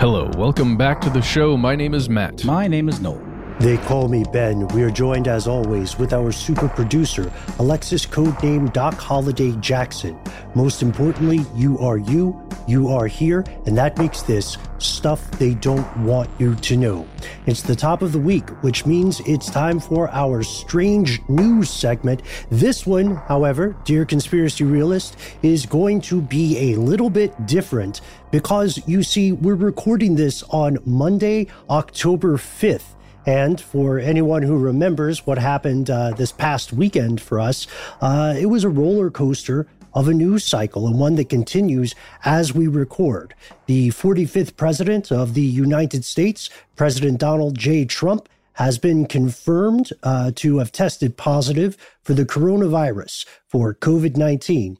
Hello, welcome back to the show. My name is Matt. My name is Noel. They call me Ben. We are joined as always with our super producer, Alexis codename Doc Holiday Jackson. Most importantly, you are you, you are here, and that makes this stuff they don't want you to know. It's the top of the week, which means it's time for our strange news segment. This one, however, dear conspiracy realist, is going to be a little bit different because you see, we're recording this on Monday, October 5th. And for anyone who remembers what happened uh, this past weekend for us, uh, it was a roller coaster of a news cycle and one that continues as we record. The 45th president of the United States, President Donald J. Trump, has been confirmed uh, to have tested positive for the coronavirus for COVID 19.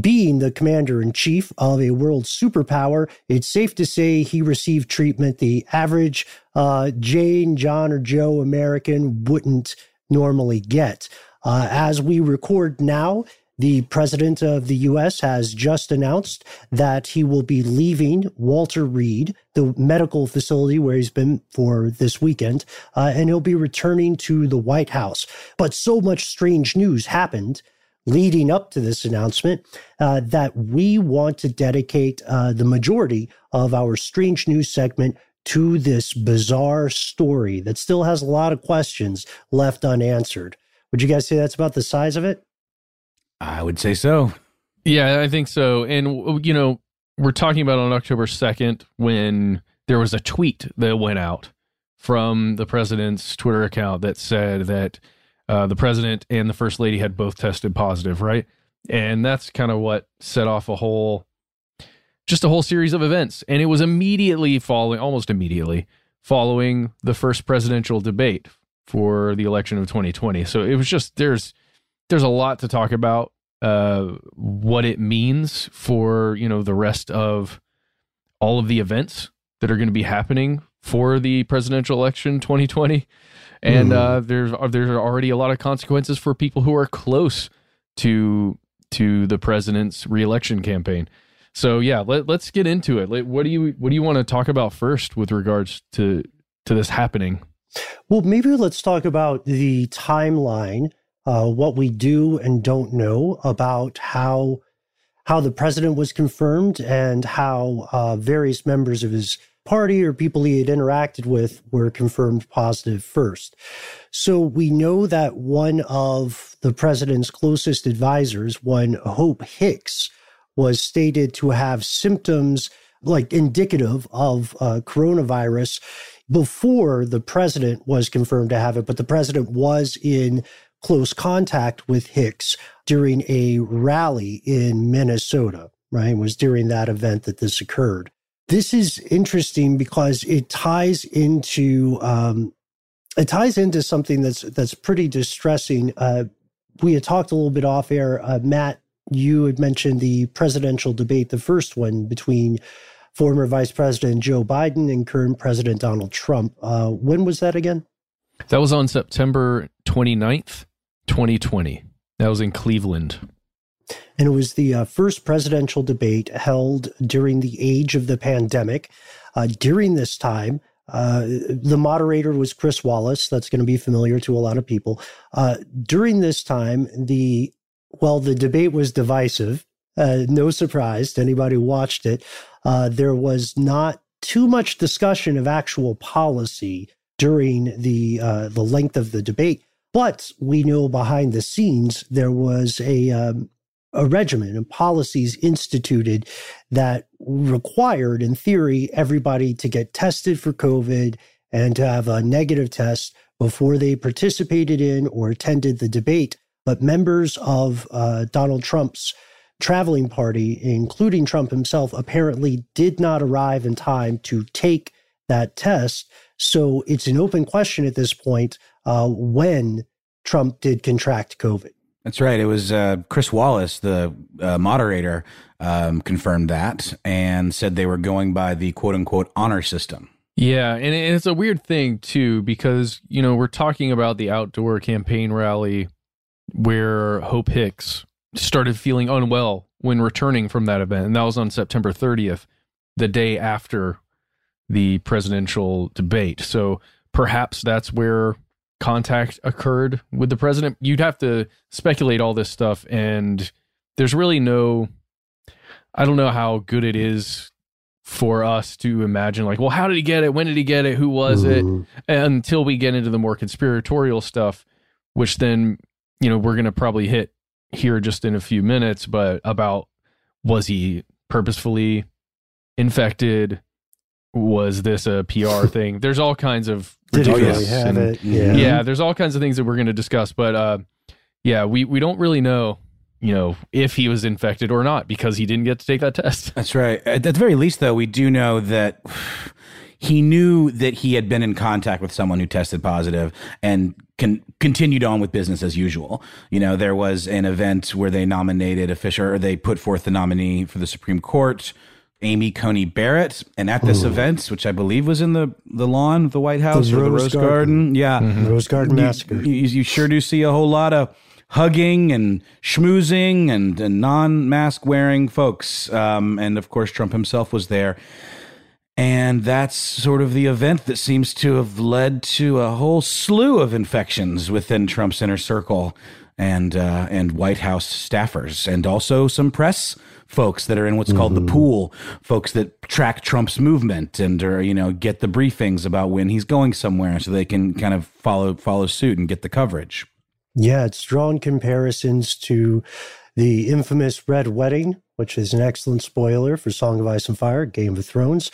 Being the commander in chief of a world superpower, it's safe to say he received treatment the average uh, Jane, John, or Joe American wouldn't normally get. Uh, as we record now, the president of the US has just announced that he will be leaving Walter Reed, the medical facility where he's been for this weekend, uh, and he'll be returning to the White House. But so much strange news happened leading up to this announcement uh, that we want to dedicate uh, the majority of our strange news segment to this bizarre story that still has a lot of questions left unanswered. Would you guys say that's about the size of it? I would say so. Yeah, I think so. And, you know, we're talking about on October 2nd when there was a tweet that went out from the president's Twitter account that said that uh, the president and the first lady had both tested positive, right? And that's kind of what set off a whole, just a whole series of events. And it was immediately following, almost immediately following the first presidential debate for the election of 2020. So it was just, there's, there's a lot to talk about uh, what it means for you know the rest of all of the events that are going to be happening for the presidential election 2020, and mm. uh, there's there's already a lot of consequences for people who are close to to the president's reelection campaign. So yeah, let, let's get into it. What do you what do you want to talk about first with regards to to this happening? Well, maybe let's talk about the timeline, uh, what we do and don't know about how how the president was confirmed and how uh, various members of his party or people he had interacted with were confirmed positive first. So we know that one of the president's closest advisors, one Hope Hicks, was stated to have symptoms like indicative of uh, coronavirus before the president was confirmed to have it, but the president was in close contact with Hicks during a rally in Minnesota, right? It was during that event that this occurred. This is interesting because it ties into um, it ties into something that's that's pretty distressing. Uh, we had talked a little bit off air. Uh, Matt, you had mentioned the presidential debate, the first one between former Vice President Joe Biden and current President Donald Trump. Uh, when was that again? That was on September 29th, 2020. That was in Cleveland. And it was the uh, first presidential debate held during the age of the pandemic. Uh, during this time, uh, the moderator was Chris Wallace. That's going to be familiar to a lot of people. Uh, during this time, the well, the debate was divisive. Uh, no surprise to anybody who watched it. Uh, there was not too much discussion of actual policy during the the length of the debate. But we know behind the scenes there was a um, a regimen and policies instituted that required, in theory, everybody to get tested for COVID and to have a negative test before they participated in or attended the debate. But members of uh, Donald Trump's traveling party, including Trump himself, apparently did not arrive in time to take that test. So it's an open question at this point uh, when Trump did contract COVID. That's right. It was uh, Chris Wallace, the uh, moderator, um, confirmed that and said they were going by the quote unquote honor system. Yeah, and it's a weird thing too because you know we're talking about the outdoor campaign rally where Hope Hicks started feeling unwell when returning from that event, and that was on September 30th, the day after the presidential debate. So perhaps that's where contact occurred with the president. You'd have to speculate all this stuff, and there's really no. I don't know how good it is for us to imagine, like, well, how did he get it? When did he get it? Who was mm-hmm. it? Until we get into the more conspiratorial stuff, which then, you know, we're going to probably hit here just in a few minutes, but about was he purposefully infected? Was this a PR thing? There's all kinds of did he really have and, it? Yeah. yeah, there's all kinds of things that we're going to discuss, but uh, yeah, we we don't really know, you know, if he was infected or not because he didn't get to take that test. That's right. At the very least, though, we do know that he knew that he had been in contact with someone who tested positive and con- continued on with business as usual. You know, there was an event where they nominated a Fisher, or they put forth the nominee for the Supreme Court Amy Coney Barrett, and at this Ooh. event, which I believe was in the the lawn of the White House the or Rose the Rose Garden, Garden. yeah, mm-hmm. Rose Garden you, massacre. You, you, sure do see a whole lot of hugging and schmoozing and, and non mask wearing folks, um, and of course Trump himself was there. And that's sort of the event that seems to have led to a whole slew of infections within Trump's inner circle and uh, and White House staffers, and also some press folks that are in what's mm-hmm. called the mm-hmm. pool, folks that track Trump's movement and or you know get the briefings about when he's going somewhere, so they can kind of follow follow suit and get the coverage. Yeah, it's drawn comparisons to the infamous Red Wedding, which is an excellent spoiler for Song of Ice and Fire, Game of Thrones.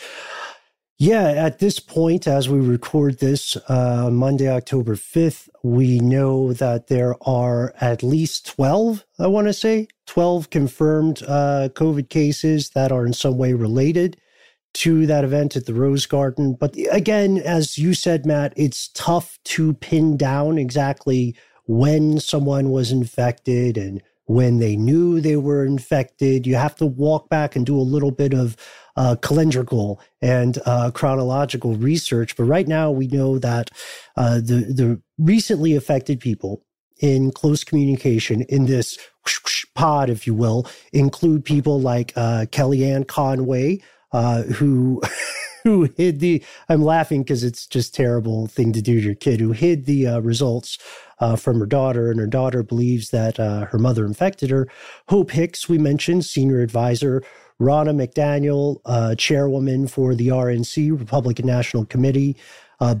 Yeah, at this point, as we record this uh, Monday, October 5th, we know that there are at least 12, I want to say, 12 confirmed uh, COVID cases that are in some way related to that event at the Rose Garden. But again, as you said, Matt, it's tough to pin down exactly when someone was infected and when they knew they were infected. You have to walk back and do a little bit of uh, calendrical and uh, chronological research. But right now, we know that uh, the the recently affected people in close communication in this pod, if you will, include people like uh, Kellyanne Conway, uh, who who hid the. I'm laughing because it's just terrible thing to do to your kid. Who hid the uh, results uh, from her daughter, and her daughter believes that uh, her mother infected her. Hope Hicks, we mentioned, senior advisor. Ronna McDaniel, uh, chairwoman for the RNC, Republican National Committee. Uh,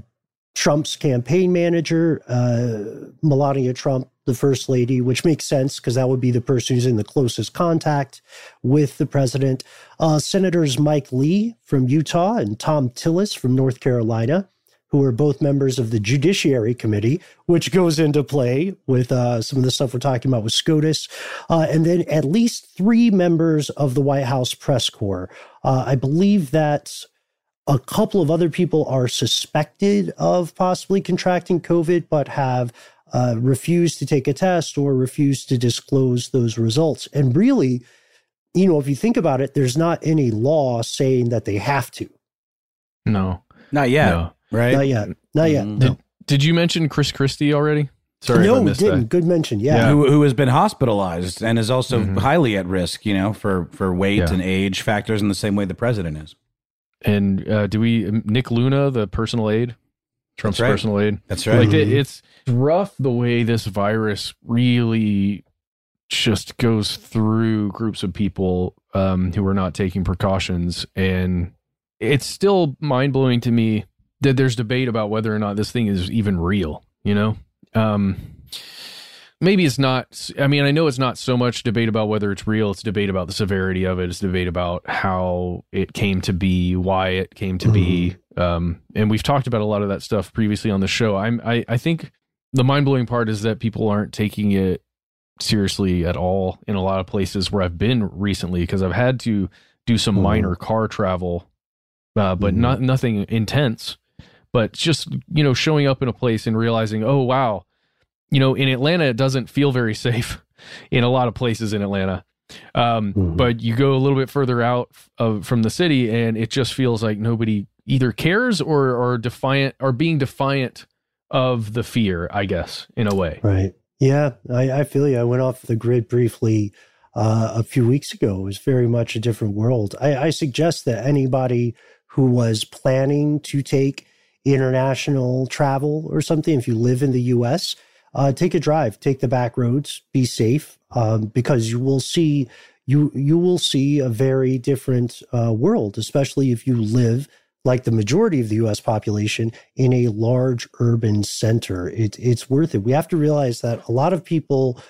Trump's campaign manager, uh, Melania Trump, the first lady, which makes sense because that would be the person who's in the closest contact with the president. Uh, Senators Mike Lee from Utah and Thom Tillis from North Carolina, who are both members of the Judiciary Committee, which goes into play with uh, some of the stuff we're talking about with SCOTUS. Uh, and then at least three members of the White House press corps. Uh, I believe that a couple of other people are suspected of possibly contracting COVID, but have uh, refused to take a test or refused to disclose those results. And really, you know, if you think about it, there's not any law saying that they have to. No, not yet. No. Right? Not yet. Not yet. Mm-hmm. Did, did you mention Chris Christie already? Sorry, no, we didn't. That. Good mention. Yeah, yeah. Who, who, has been hospitalized and is also mm-hmm. highly at risk. You know, for for weight yeah. and age factors in the same way the president is. And uh, do we Nick Luna, the personal aide, Trump's right. personal aide? That's right. Like it, it's rough the way this virus really just goes through groups of people um, who are not taking precautions, and it's still mind blowing to me that there's debate about whether or not this thing is even real. You know, um, maybe it's not i mean i know it's not so much debate about whether it's real it's debate about the severity of it it's debate about how it came to be why it came to mm-hmm. be um, and we've talked about a lot of that stuff previously on the show i'm i, I think the mind-blowing part is that people aren't taking it seriously at all in a lot of places where i've been recently because i've had to do some mm-hmm. minor car travel uh, but mm-hmm. not nothing intense but just you know showing up in a place and realizing oh wow you know, in Atlanta, it doesn't feel very safe in a lot of places in Atlanta. Um, mm-hmm. But you go a little bit further out of, from the city, and it just feels like nobody either cares or or defiant or being defiant of the fear. I guess in a way, right? Yeah, I, I feel you. I went off the grid briefly uh, a few weeks ago. It was very much a different world. I, I suggest that anybody who was planning to take international travel or something, if you live in the U.S uh, take a drive, take the back roads, be safe, um, because you will see you you will see a very different uh, world, especially if you live like the majority of the U.S. population in a large urban center. It, it's worth it. We have to realize that a lot of people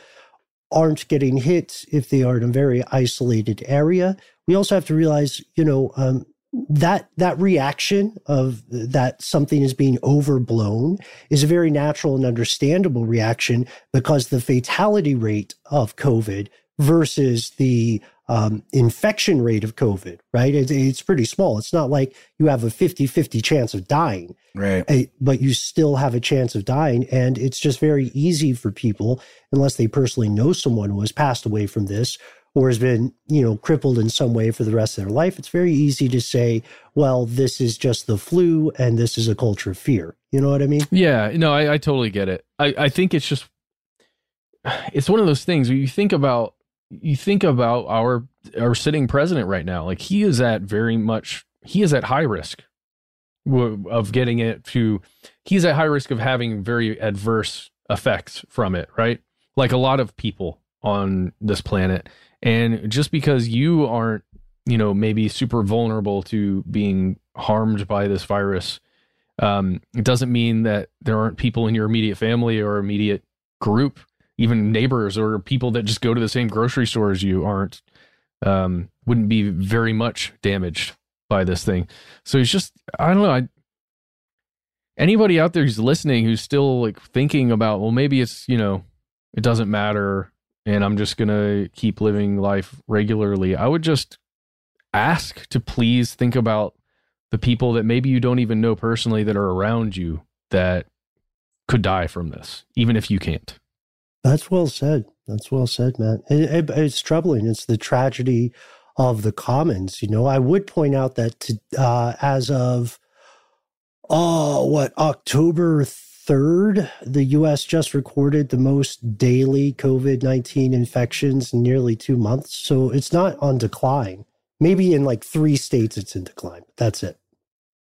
aren't getting hit if they are in a very isolated area. We also have to realize, you know, um, that that reaction of that something is being overblown is a very natural and understandable reaction because the fatality rate of COVID versus the um, infection rate of COVID, right? It, it's pretty small. It's not like you have a 50 50 chance of dying, right? Eh, but you still have a chance of dying. And it's just very easy for people, unless they personally know someone who has passed away from this or has been, you know, crippled in some way for the rest of their life, it's very easy to say, well, this is just the flu and this is a culture of fear. You know what I mean? Yeah, no, I, I totally get it. I, I think it's just, it's one of those things where you think about, you think about our, our sitting president right now, like he is at very much, he is at high risk of getting it to, he's at high risk of having very adverse effects from it, right? Like a lot of people on this planet and just because you aren't, you know, maybe super vulnerable to being harmed by this virus, um, it doesn't mean that there aren't people in your immediate family or immediate group, even neighbors or people that just go to the same grocery store as you aren't, um, wouldn't be very much damaged by this thing. So it's just, I don't know. I, anybody out there who's listening who's still like thinking about, well, maybe it's, you know, it doesn't matter and I'm just going to keep living life regularly, I would just ask to please think about the people that maybe you don't even know personally that are around you that could die from this, even if you can't. That's well said. That's well said, man. It, it, it's troubling. It's the tragedy of the commons. You know, I would point out that to, uh, as of oh, what October third, the U.S. just recorded the most daily COVID nineteen infections in nearly two months. So it's not on decline. Maybe in like three states, it's in decline. That's it.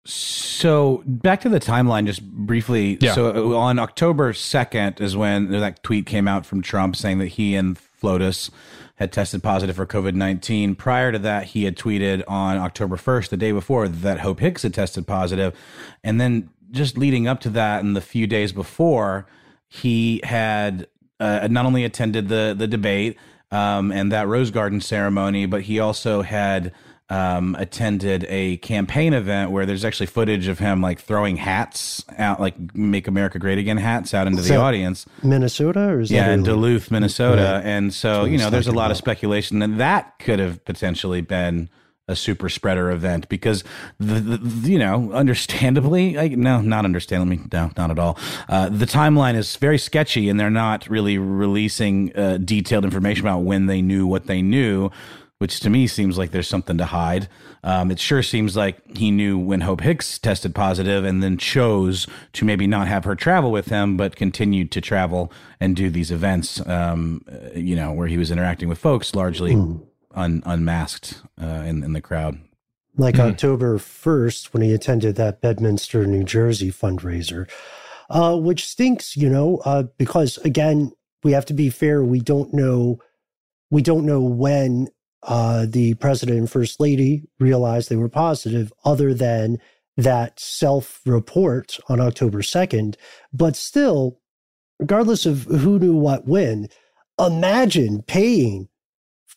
So back to the timeline, just briefly. Yeah. So on October second is when that tweet came out from Trump saying that he and FLOTUS had tested positive for COVID nineteen. Prior to that, he had tweeted on October first, the day before, that Hope Hicks had tested positive, and then just leading up to that, and the few days before, he had uh, not only attended the the debate um, and that Rose Garden ceremony, but he also had um, attended a campaign event where there's actually footage of him like throwing hats out, like "Make America Great Again" hats out into Is the audience. Minnesota or is Yeah, in Duluth, Minnesota, Right. and so you know, there's a lot of speculation that that could have potentially been a super spreader event because the, the you know understandably like no not understandably no not at all. Uh, the timeline is very sketchy and they're not really releasing uh, detailed information about when they knew what they knew which to me seems like there's something to hide. Um, it sure seems like he knew when hope hicks tested positive and then chose to maybe not have her travel with him but continued to travel and do these events um, uh, you know where he was interacting with folks largely un, unmasked uh, in in the crowd. like Mhm. October 1st when he attended that Bedminster, New Jersey fundraiser, uh, which stinks, you know, uh, because again, we have to be fair. We don't know, we don't know when uh, the president and first lady realized they were positive, other than that self report on October 2nd. But still, regardless of who knew what when, imagine paying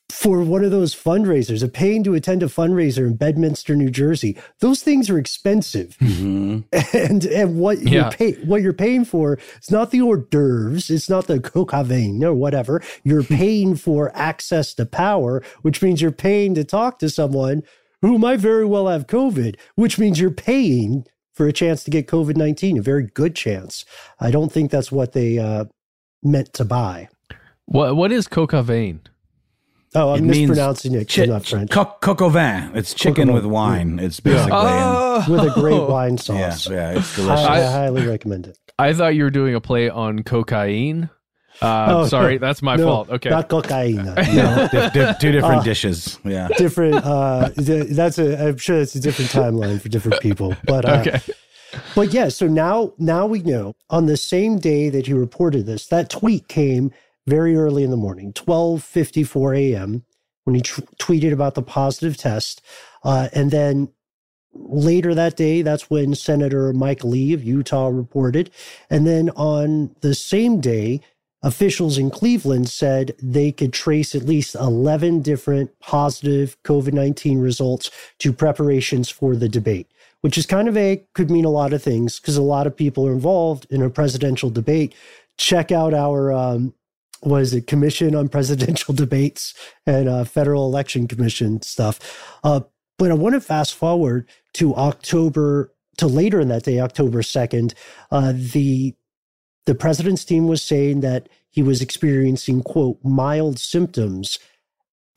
for one of those fundraisers, a paying to attend a fundraiser in Bedminster, New Jersey. Those things are expensive. Mm-hmm. And and what Yeah. you're pay, what you're paying for is not the hors d'oeuvres, it's not the cocaine or whatever. You're paying for access to power, which means you're paying to talk to someone who might very well have COVID, which means you're paying for a chance to get COVID 19, a very good chance. I don't think that's what they uh, meant to buy. What what is coca vein? Oh, I'm It mispronouncing it. Chi- I'm not French. co- coq au vin. It's chicken Coq with wine. It's basically. Oh. with a great wine sauce. yeah, it's delicious. I, highly recommend it. I thought you were doing a play on cocaine. Uh, Oh, sorry, that's my no, fault. Okay. Not cocaine. No. Di- di- two different Uh, dishes. Yeah. different. Uh, that's a. I'm sure it's a different timeline for different people. But uh, okay. But yeah, so now now we know on the same day that he reported this, that tweet came very early in the morning, 12:54 a.m. when he tr- tweeted about the positive test. Uh, and then later that day, that's when Senator Mike Lee of Utah reported. And then on the same day, officials in Cleveland said they could trace at least 11 different positive COVID 19 results to preparations for the debate, which is kind of vague, could mean a lot of things because a lot of people are involved in a presidential debate. Check out our, um, was it Commission on Presidential Debates and uh, Federal Election Commission stuff. Uh, but I want to fast forward to October, to later in that day, October 2nd. Uh, the the president's team was saying that he was experiencing quote mild symptoms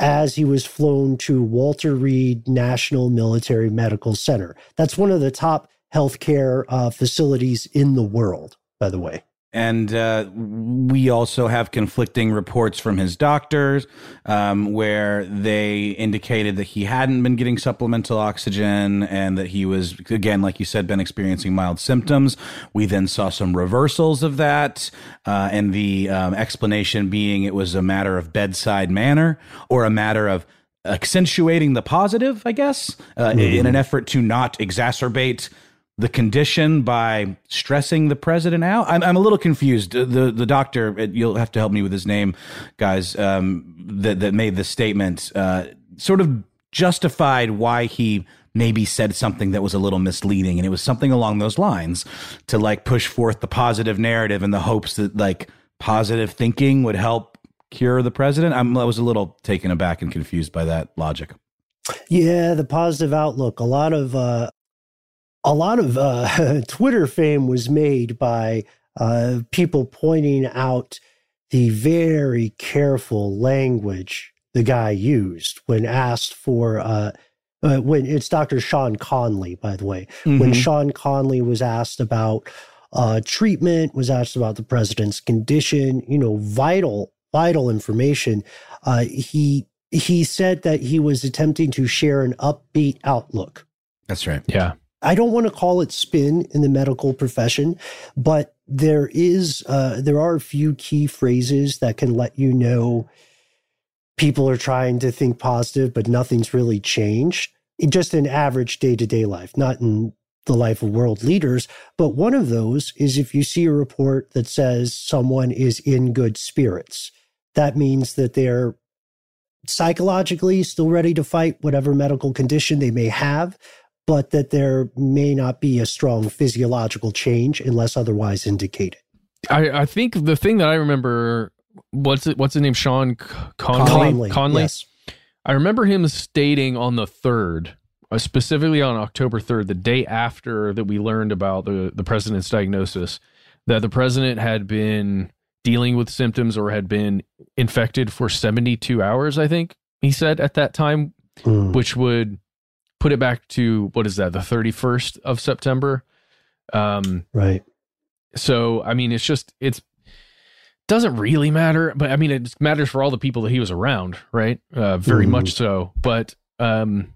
as he was flown to Walter Reed National Military Medical Center. That's one of the top healthcare uh, facilities in the world, by the way. And uh, we also have conflicting reports from his doctors um, where they indicated that he hadn't been getting supplemental oxygen and that he was, again, like you said, been experiencing mild symptoms. We then saw some reversals of that, uh, and the um, explanation being it was a matter of bedside manner or a matter of accentuating the positive, I guess, uh, in an effort to not exacerbate the condition by stressing the president out? I'm, I'm a little confused. The the doctor, uh, you'll have to help me with his name, guys. Um, that that made the statement uh, sort of justified why he maybe said something that was a little misleading, and it was something along those lines to like push forth the positive narrative in the hopes that like positive thinking would help cure the president. I'm, I was a little taken aback and confused by that logic. Yeah, the positive outlook. A lot of uh, a lot of uh, Twitter fame was made by uh, people pointing out the very careful language the guy used when asked for uh, uh, when it's Dr. Sean Conley, by the way, mm-hmm. when Sean Conley was asked about uh, treatment, was asked about the president's condition, you know, vital, vital information. Uh, he he said that he was attempting to share an upbeat outlook. That's right. Yeah. I don't want to call it spin in the medical profession, but there is uh, there are a few key phrases that can let you know people are trying to think positive, but nothing's really changed. Just in average day to day life, not in the life of world leaders. But one of those is if you see a report that says someone is in good spirits, that means that they're psychologically still ready to fight whatever medical condition they may have, but that there may not be a strong physiological change unless otherwise indicated. I, I think the thing that I remember what's it what's his name Sean Conley Conley, Conley? Yes. I remember him stating on the third, uh, specifically on October third, the day after that we learned about the the president's diagnosis, that the president had been dealing with symptoms or had been infected for 72 hours, I think he said at that time, mm. which would put it back to what is that, the 31st of September? Um, right. So, I mean, it's just, it's, doesn't really matter, but I mean, it matters for all the people that he was around, right? Uh, very mm. much so. But, um,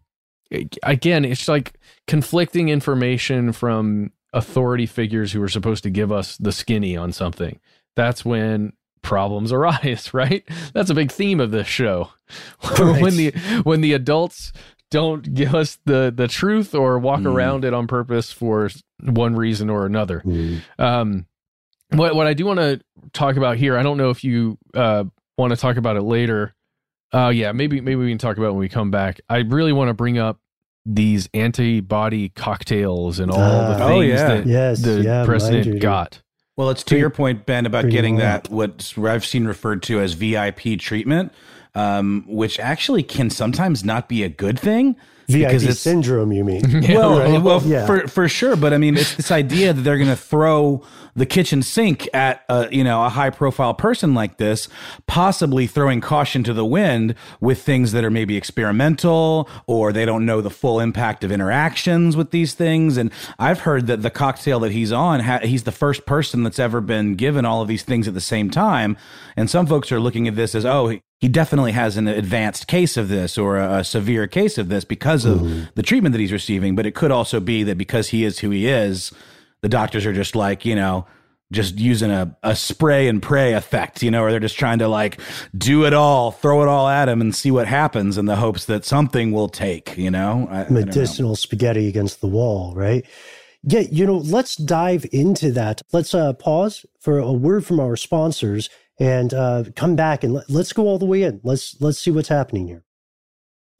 again, it's like conflicting information from authority figures who are supposed to give us the skinny on something that's when problems arise, right? That's a big theme of this show. Right. when the when the adults don't give us the the truth or walk mm. around it on purpose for one reason or another. Mm. Um, what what I do want to talk about here, I don't know if you uh, want to talk about it later. Uh, yeah, maybe maybe we can talk about when we come back. I really want to bring up these antibody cocktails and all uh, the things oh, yeah. that yes, the yeah, president got. Well, it's to your point, Ben, about getting that what I've seen referred to as VIP treatment, um, which actually can sometimes not be a good thing. VIP syndrome, you mean? well, right? well, yeah. for for sure. But I mean, it's this idea that they're going to throw the kitchen sink at a, you know a high profile person like this, possibly throwing caution to the wind with things that are maybe experimental or they don't know the full impact of interactions with these things. And I've heard that the cocktail that he's on, he's the first person that's ever been given all of these things at the same time. And some folks are looking at this as, oh, he definitely has an advanced case of this or a, a severe case of this because of mm-hmm. the treatment that he's receiving. But it could also be that because he is who he is, the doctors are just like, you know, just using a, a spray and pray effect, you know, or they're just trying to like do it all, throw it all at him and see what happens in the hopes that something will take, you know? I, Medicinal I know. spaghetti against the wall, right? Yeah, you know, let's dive into that. Let's uh, pause for a word from our sponsors and uh, come back and let, let's go all the way in. Let's let's see what's happening here.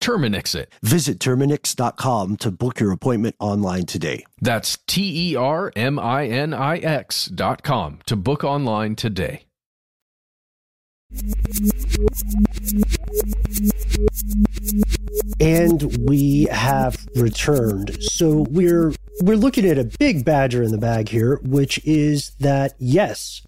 Terminix it. Visit Terminix.com to book your appointment online today. That's T E R M I N I X dot com to book online today. And we have returned. So we're we're looking at a big badger in the bag here, which is that yes,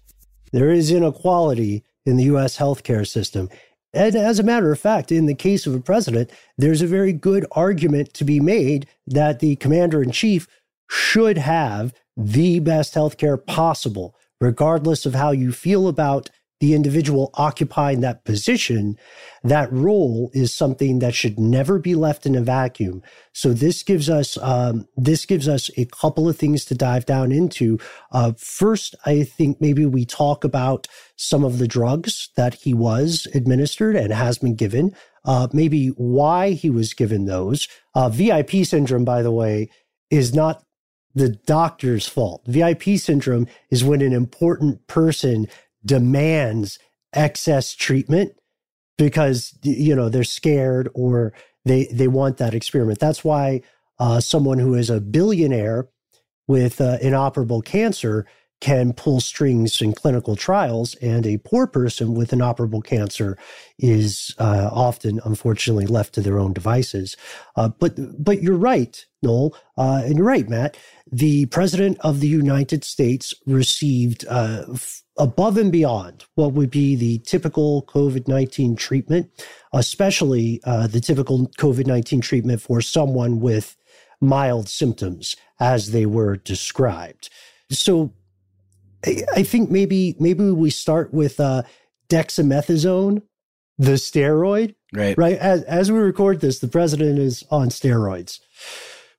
there is inequality in the US healthcare system. And as a matter of fact, in the case of a president, there's a very good argument to be made that the commander in chief should have the best health care possible, regardless of how you feel about the individual occupying that position, that role is something that should never be left in a vacuum. So this gives us um, this gives us a couple of things to dive down into. Uh, first, I think maybe we talk about some of the drugs that he was administered and has been given. Uh, maybe why he was given those. Uh, VIP syndrome, by the way, is not the doctor's fault. VIP syndrome is when an important person demands excess treatment because you know they're scared or they they want that experiment. That's why uh, someone who is a billionaire with uh, inoperable cancer can pull strings in clinical trials, and a poor person with inoperable cancer is uh, often, unfortunately, left to their own devices. Uh, but but you're right, Noel, uh, and you're right, Matt. The president of the United States received uh, f- above and beyond what would be the typical COVID 19 treatment, especially uh, the typical COVID 19 treatment for someone with mild symptoms as they were described. So I think maybe maybe we start with uh, dexamethasone, the steroid. Right. Right. As, as we record this, the president is on steroids,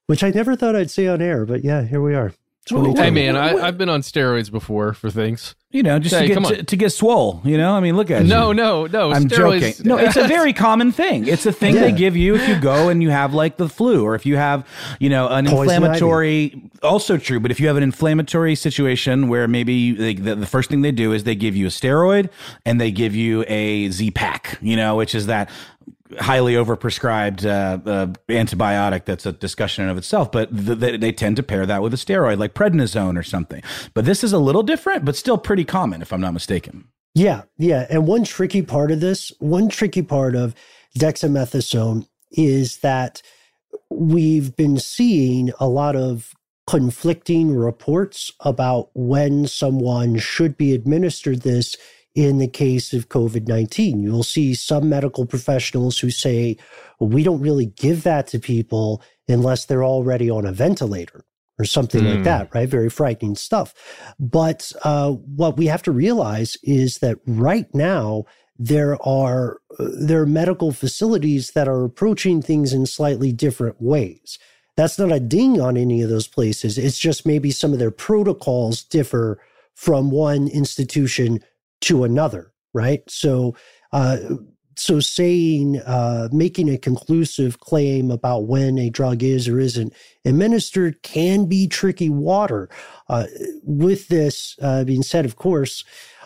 which I never thought I'd say on air, but yeah, here we are. Hey man, I, I've been on steroids before for things. You know, just Hey, to come get on. to, to get swole. You know, I mean, look at No, you. no, no. I'm steroids- joking. No, it's a very common thing. It's a thing Yeah. they give you if you go and you have like the flu, or if you have, you know, an Poison inflammatory. Also true, but if you have an inflammatory situation where maybe they, the, the first thing they do is they give you a steroid and they give you a Z pack, you know, which is that highly overprescribed uh, uh, antibiotic that's a discussion in of itself but th- they, they tend to pair that with a steroid like prednisone or something but this is a little different but still pretty common if i'm not mistaken Yeah, yeah. And one tricky part of this, one tricky part of dexamethasone is that we've been seeing a lot of conflicting reports about when someone should be administered this in the case of COVID 19. You'll see some medical professionals who say, we don't really give that to people unless they're already on a ventilator or something like Mm. that, right? Very frightening stuff. But uh, what we have to realize is that right now, there are uh, there are medical facilities that are approaching things in slightly different ways. That's not a ding on any of those places. It's just maybe some of their protocols differ from one institution to another, right? So uh, so saying, uh, making a conclusive claim about when a drug is or isn't administered can be tricky water. Uh, with this uh, being said, of course,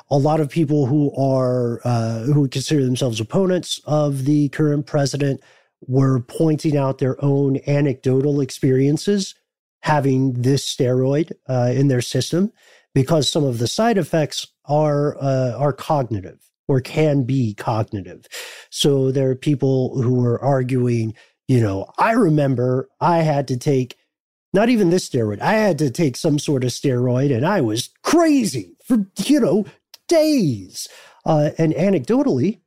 a lot of people who are uh, who consider themselves opponents of the current president were pointing out their own anecdotal experiences having this steroid uh, in their system because some of the side effects are uh, are cognitive or can be cognitive. So there are people who are arguing, you know, I remember I had to take not even this steroid. I had to take some sort of steroid and I was crazy for, you know, days. Uh, and anecdotally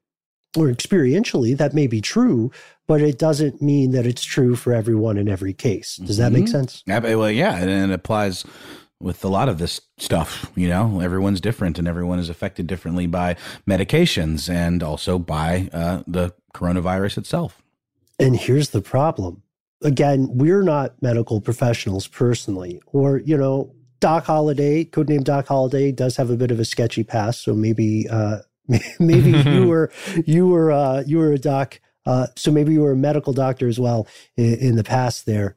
or experientially, that may be true, but it doesn't mean that it's true for everyone in every case. Does that make Mhm. sense? Well, yeah, and it applies with a lot of this stuff. You know, everyone's different, and everyone is affected differently by medications and also by uh, the coronavirus itself. And here's the problem. Again, we're not medical professionals personally, or, you know, Doc Holliday, codename Doc Holiday, does have a bit of a sketchy past. So maybe, uh, maybe you were, you were, uh, you were a doc. Uh, so maybe you were a medical doctor as well in, in the past there,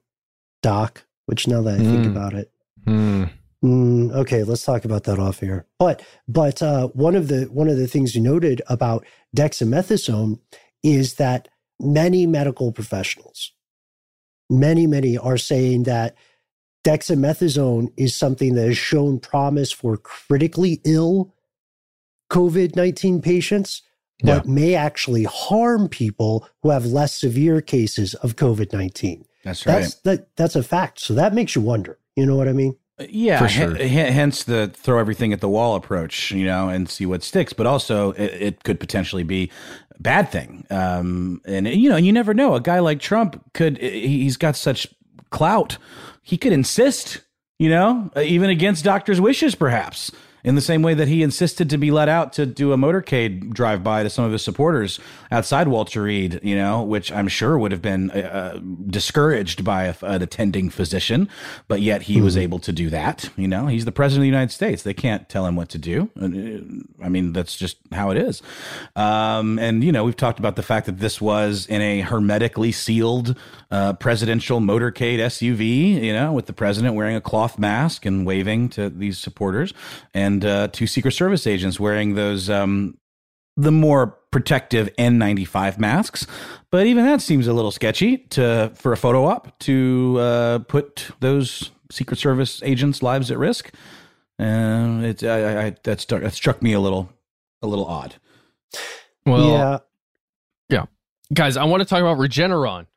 Doc, which now that I think Mm. about it, Hmm. Mm, okay, let's talk about that off air. But but uh, one of the one of the things you noted about dexamethasone is that many medical professionals, many many are saying that dexamethasone is something that has shown promise for critically ill COVID nineteen patients, but may actually harm people who have less severe cases of COVID nineteen. That's right. That's that that's a fact. So that makes you wonder. You know what I mean? Yeah, For sure. hen- hence the throw everything at the wall approach, you know, and see what sticks. But also, it, it could potentially be a bad thing. Um, and you know, you never know. A guy like Trump could. He's got such clout. He could insist, you know, even against doctors' wishes, perhaps. In the same way that he insisted to be let out to do a motorcade drive by to some of his supporters outside Walter Reed, you know, which I'm sure would have been uh, discouraged by a, an attending physician, but yet he was able to do that. You know, he's the president of the United States. They can't tell him what to do. Uh, I mean, that's just how it is. Um, and you know, we've talked about the fact that this was in a hermetically sealed uh, presidential motorcade SUV. You know, with the president wearing a cloth mask and waving to these supporters, and uh, two Secret Service agents wearing those. Um, the more protective N95 masks, but even that seems a little sketchy to for a photo op to uh, put those Secret Service agents' lives at risk. Uh, it I, I, that struck that struck me a little a little odd. Well, yeah. yeah. Guys, I want to talk about Regeneron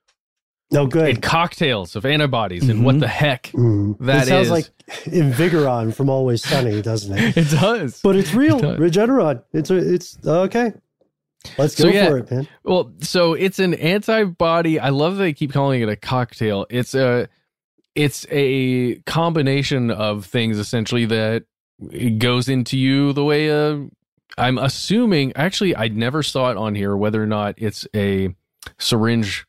No good. and cocktails of antibodies and what Mhm. the heck Mm. that it sounds is. like Invigoron from Always Sunny, doesn't it? it does. But it's real. It. Regeneron. It's a, it's okay. Let's go So, yeah. for it, man. Well, so it's an antibody. I love that they keep calling it a cocktail. It's a it's a combination of things essentially that it goes into you the way uh I'm assuming actually I never saw it on here whether or not it's a syringe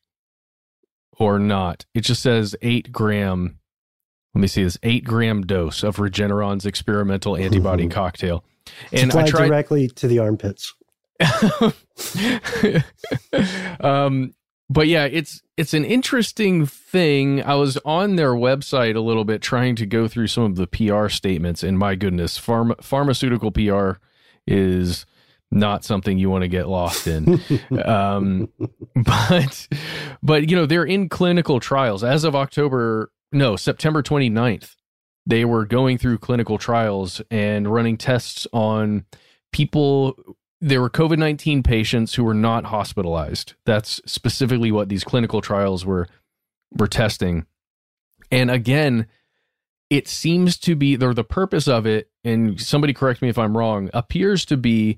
or not. It just says 8 gram let me see this 8 gram dose of Regeneron's experimental antibody cocktail. And I Applied tried directly to the armpits. um but yeah it's it's an interesting thing i was on their website a little bit trying to go through some of the pr statements and my goodness pharma, pharmaceutical pr is not something you want to get lost in um but but you know they're in clinical trials as of october no september 29th they were going through clinical trials and running tests on people there were COVID 19 patients who were not hospitalized. That's specifically what these clinical trials were were testing. And again, it seems to be or the purpose of it, and somebody correct me if I'm wrong, appears to be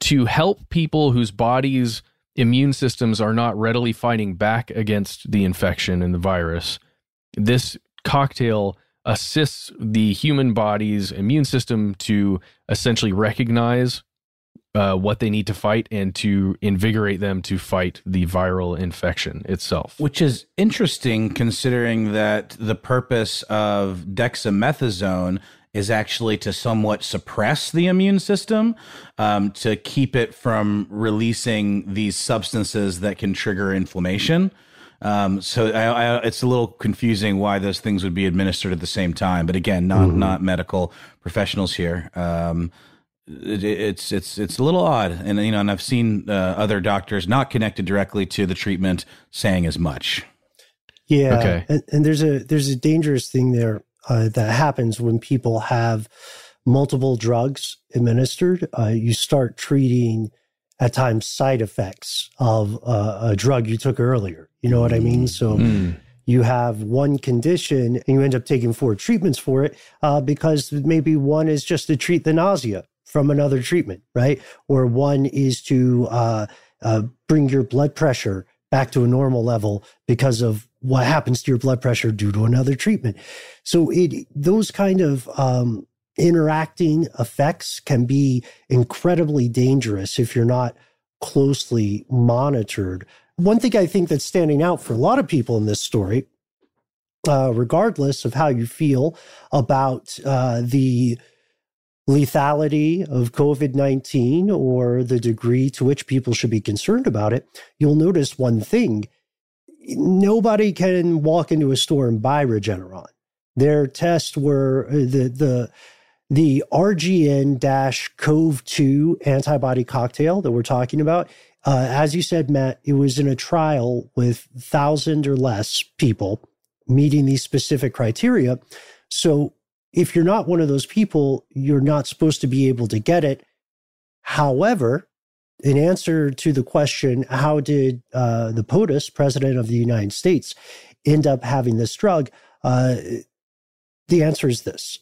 to help people whose bodies immune systems are not readily fighting back against the infection and the virus. This cocktail assists the human body's immune system to essentially recognize uh, what they need to fight and to invigorate them to fight the viral infection itself. Which is interesting considering that the purpose of dexamethasone is actually to somewhat suppress the immune system um, to keep it from releasing these substances that can trigger inflammation. Um, so I, I, it's a little confusing why those things would be administered at the same time. But again, not mm-hmm. not medical professionals here. Um, it, it's it's it's a little odd, and you know, and I've seen uh, other doctors not connected directly to the treatment saying as much. Yeah, okay. and, and there's a there's a dangerous thing there uh, that happens when people have multiple drugs administered. Uh, you start treating at times side effects of uh, a drug you took earlier. You know what I mean? So. Mm. You have one condition and you end up taking four treatments for it uh, because maybe one is just to treat the nausea from another treatment, right? Or one is to uh, uh, bring your blood pressure back to a normal level because of what happens to your blood pressure due to another treatment. So it those kind of um, interacting effects can be incredibly dangerous if you're not closely monitored. One thing I think that's standing out for a lot of people in this story, uh, regardless of how you feel about uh, the lethality of COVID 19 or the degree to which people should be concerned about it, you'll notice one thing. Nobody can walk into a store and buy Regeneron. Their tests were uh, the, the, the REGN-COV2 antibody cocktail that we're talking about, uh, as you said, Matt, it was in a trial with thousand or less people meeting these specific criteria. So if you're not one of those people, you're not supposed to be able to get it. However, in answer to the question, how did uh, the POTUS, president of the United States, end up having this drug? Uh, the answer is this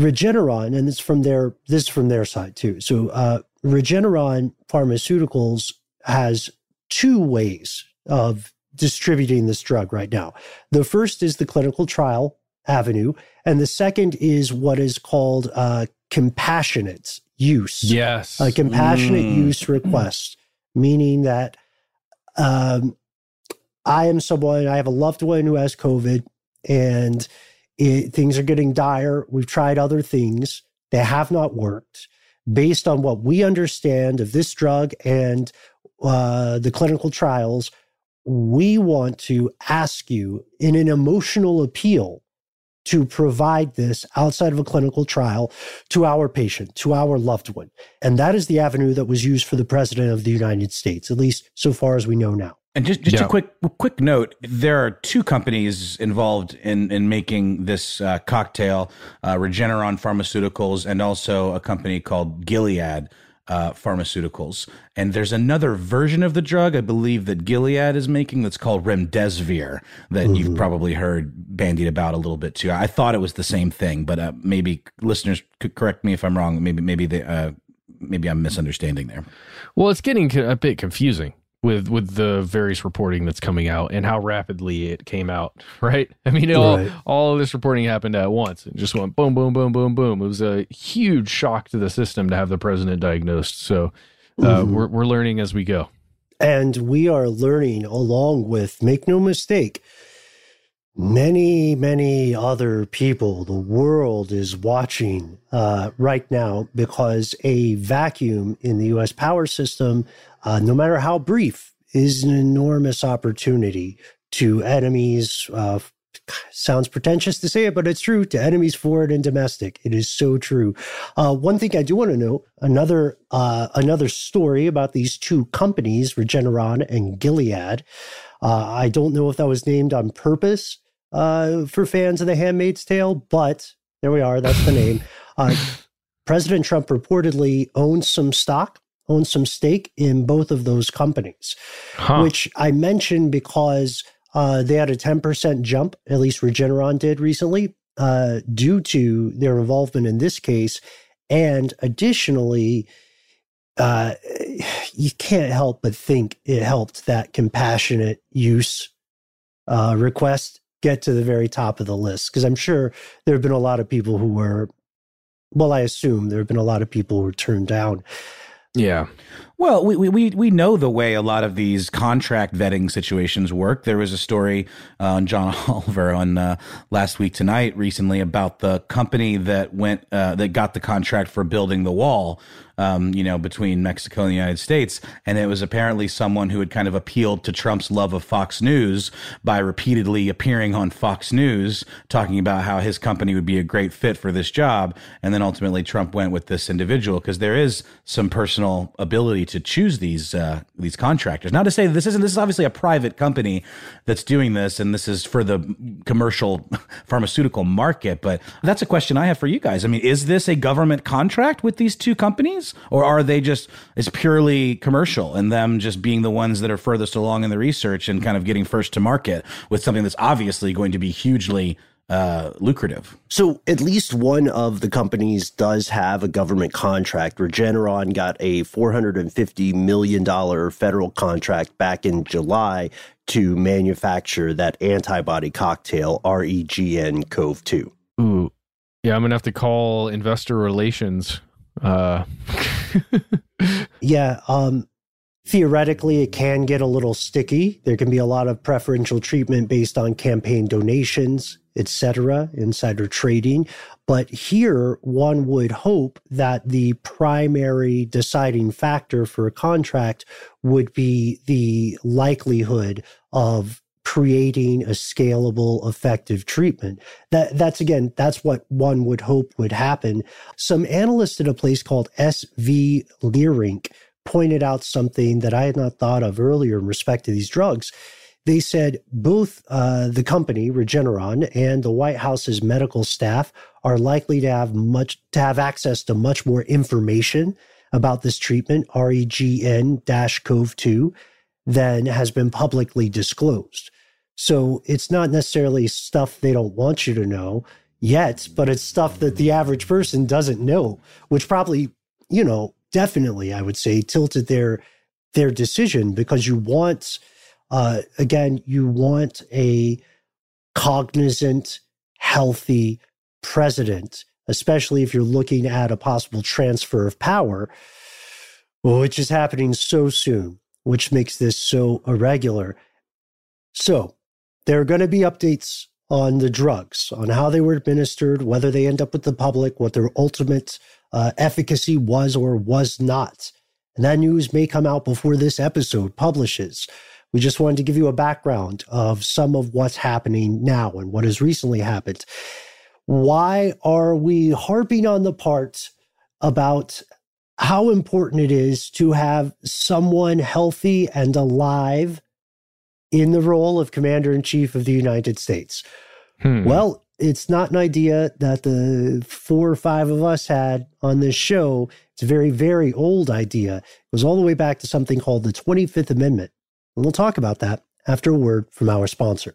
Regeneron, and it's from their this is from their side too. So uh, Regeneron Pharmaceuticals has two ways of distributing this drug right now. The first is the clinical trial avenue, and the second is what is called uh, compassionate use. Yes, a compassionate mm. use request, meaning that um, I am someone I have a loved one who has COVID, and it, things are getting dire. We've tried other things, they have not worked. Based on what we understand of this drug and uh, the clinical trials, we want to ask you in an emotional appeal to provide this outside of a clinical trial to our patient, to our loved one. And that is the avenue that was used for the president of the United States, at least so far as we know now. And just just yeah. a quick quick note: there are two companies involved in in making this uh, cocktail: uh, Regeneron Pharmaceuticals and also a company called Gilead uh, Pharmaceuticals. And there's another version of the drug, I believe, that Gilead is making that's called Remdesivir that mm-hmm. you've probably heard bandied about a little bit too. I thought it was the same thing, but uh, maybe listeners could correct me if I'm wrong. Maybe maybe they. Uh, maybe I'm misunderstanding there. Well, it's getting a bit confusing with with the various reporting that's coming out and how rapidly it came out right? I mean all right. all of this reporting happened at once. And just went boom boom boom boom boom. It was a huge shock to the system to have the president diagnosed. So uh, mm-hmm. we're, we're learning as we go. And we are learning along with make no mistake many many other people. The world is watching uh, right now because a vacuum in the us power system uh, no matter how brief, is an enormous opportunity to enemies. Uh, sounds pretentious to say it, but it's true to enemies foreign and domestic. It is so true. Uh, one thing I do want to know another uh, another story about these two companies, Regeneron and Gilead. Uh, I don't know if that was named on purpose uh, for fans of The Handmaid's Tale, but there we are. That's the name. Uh, President Trump reportedly owns some stock owns some stake in both of those companies, huh. which I mentioned because uh, they had a 10% jump, at least Regeneron did recently, uh, due to their involvement in this case. And additionally, uh, you can't help but think it helped that compassionate use uh, request get to the very top of the list. Because I'm sure there have been a lot of people who were, well, I assume there have been a lot of people who were turned down yeah. Well, we, we, we know the way a lot of these contract vetting situations work. There was a story uh, on John Oliver on uh, last week tonight recently about the company that went uh, that got the contract for building the wall um, you know, between Mexico and the United States. And it was apparently someone who had kind of appealed to Trump's love of Fox News by repeatedly appearing on Fox News, talking about how his company would be a great fit for this job. And then ultimately Trump went with this individual because there is some personal ability to choose these uh, these contractors. Not to say this isn't this is obviously a private company that's doing this, and this is for the commercial pharmaceutical market. But that's a question I have for you guys. I mean, is this a government contract with these two companies? or are they just it's purely commercial and them just being the ones that are furthest along in the research and kind of getting first to market with something that's obviously going to be hugely uh, lucrative. So at least one of the companies does have a government contract. Regeneron got a $450 million federal contract back in July to manufacture that antibody cocktail, REGN COV 2. Ooh. Yeah, I'm going to have to call investor relations uh. yeah. Um, theoretically, it can get a little sticky. There can be a lot of preferential treatment based on campaign donations, etc., insider trading. But here, one would hope that the primary deciding factor for a contract would be the likelihood of creating a scalable, effective treatment. That that's again, that's what one would hope would happen. Some analysts at a place called SV Leerink pointed out something that I had not thought of earlier in respect to these drugs. They said both uh, the company Regeneron and the White House's medical staff are likely to have much to have access to much more information about this treatment, REGN-COV2, than has been publicly disclosed. So it's not necessarily stuff they don't want you to know yet, but it's stuff that the average person doesn't know, which probably, you know, definitely I would say tilted their their decision because you want uh again, you want a cognizant, healthy president, especially if you're looking at a possible transfer of power, which is happening so soon, which makes this so irregular. So, there are going to be updates on the drugs, on how they were administered, whether they end up with the public, what their ultimate uh, efficacy was or was not. And that news may come out before this episode publishes. We just wanted to give you a background of some of what's happening now and what has recently happened. Why are we harping on the part about how important it is to have someone healthy and alive in the role of commander in chief of the United States. Hmm. Well, it's not an idea that the four or five of us had on this show. It's a very, very old idea. It goes all the way back to something called the 25th Amendment. And we'll talk about that after a word from our sponsor.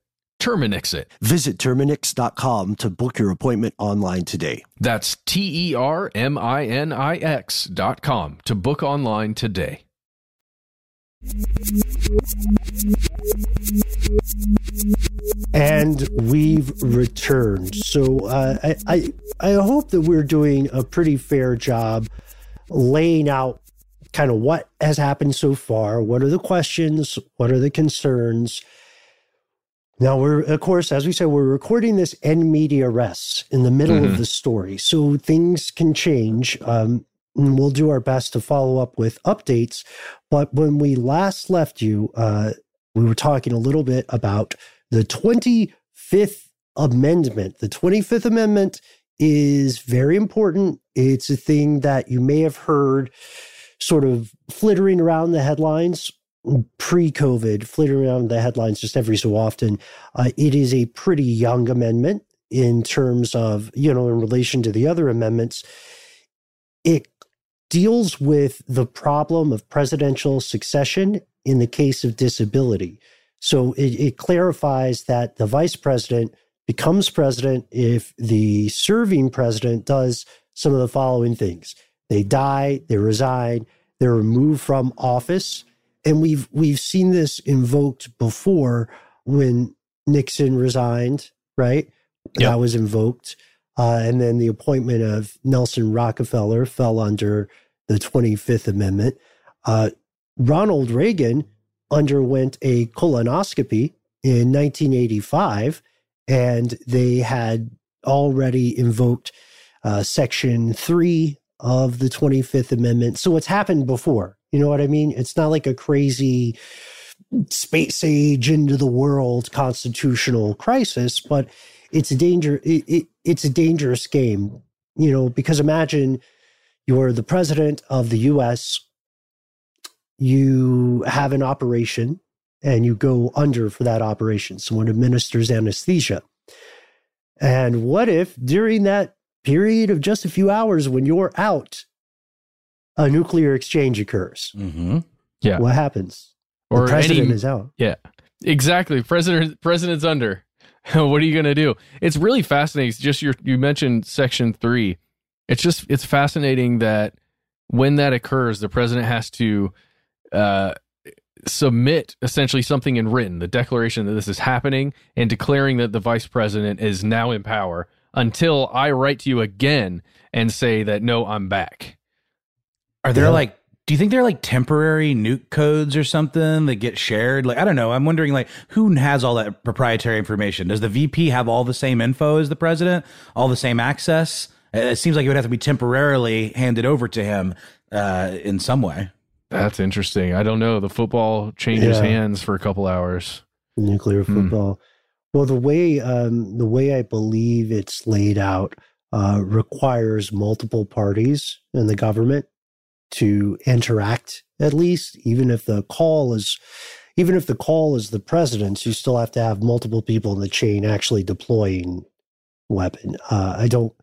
Terminix it. Visit Terminix.com to book your appointment online today. That's T E R M I N I X dot com to book online today. And we've returned. So uh, I, I I hope that we're doing a pretty fair job laying out kind of what has happened so far. What are the questions? What are the concerns? Now we're, of course, as we said, we're recording this in medias res in the middle mm-hmm. of the story, so things can change. Um, and we'll do our best to follow up with updates. But when we last left you, uh, we were talking a little bit about the 25th Amendment. The 25th Amendment is very important. It's a thing that you may have heard sort of flittering around the headlines pre-COVID, flitting around the headlines just every so often. Uh, it is a pretty young amendment in terms of, you know, in relation to the other amendments. It deals with the problem of presidential succession in the case of disability. So it, it clarifies that the vice president becomes president if the serving president does some of the following things. They die, they resign, they're removed from office, and we've we've seen this invoked before when Nixon resigned, right? Yep. That was invoked. Uh, and then the appointment of Nelson Rockefeller fell under the 25th Amendment. Uh, Ronald Reagan underwent a colonoscopy in 1985, and they had already invoked uh, Section 3 of the 25th Amendment. So it's happened before. You know what I mean? It's not like a crazy space age into the world constitutional crisis, but it's a danger. It, it, it's a dangerous game, you know, because imagine you're the president of the U.S. You have an operation and you go under for that operation. Someone administers anesthesia. And what if during that period of just a few hours when you're out, a nuclear exchange occurs. Mm-hmm. Yeah. What happens? Or the president any, is out. Yeah. Exactly. President president's under. what are you going to do? It's really fascinating. It's just your you mentioned section 3. It's just it's fascinating that when that occurs, the president has to uh, submit essentially something in written, the declaration that this is happening and declaring that the vice president is now in power until I write to you again and say that no, I'm back. Are there yeah. like do you think they're like temporary nuke codes or something that get shared? Like, I don't know. I'm wondering, like, who has all that proprietary information? Does the VP have all the same info as the president, all the same access? It seems like it would have to be temporarily handed over to him uh, in some way. That's interesting. I don't know. The football changes yeah. hands for a couple hours. Nuclear hmm. football. Well, the way um, the way I believe it's laid out uh, requires multiple parties in the government to interact at least, even if the call is even if the call is the president's, you still have to have multiple people in the chain actually deploying weapon. Uh, I don't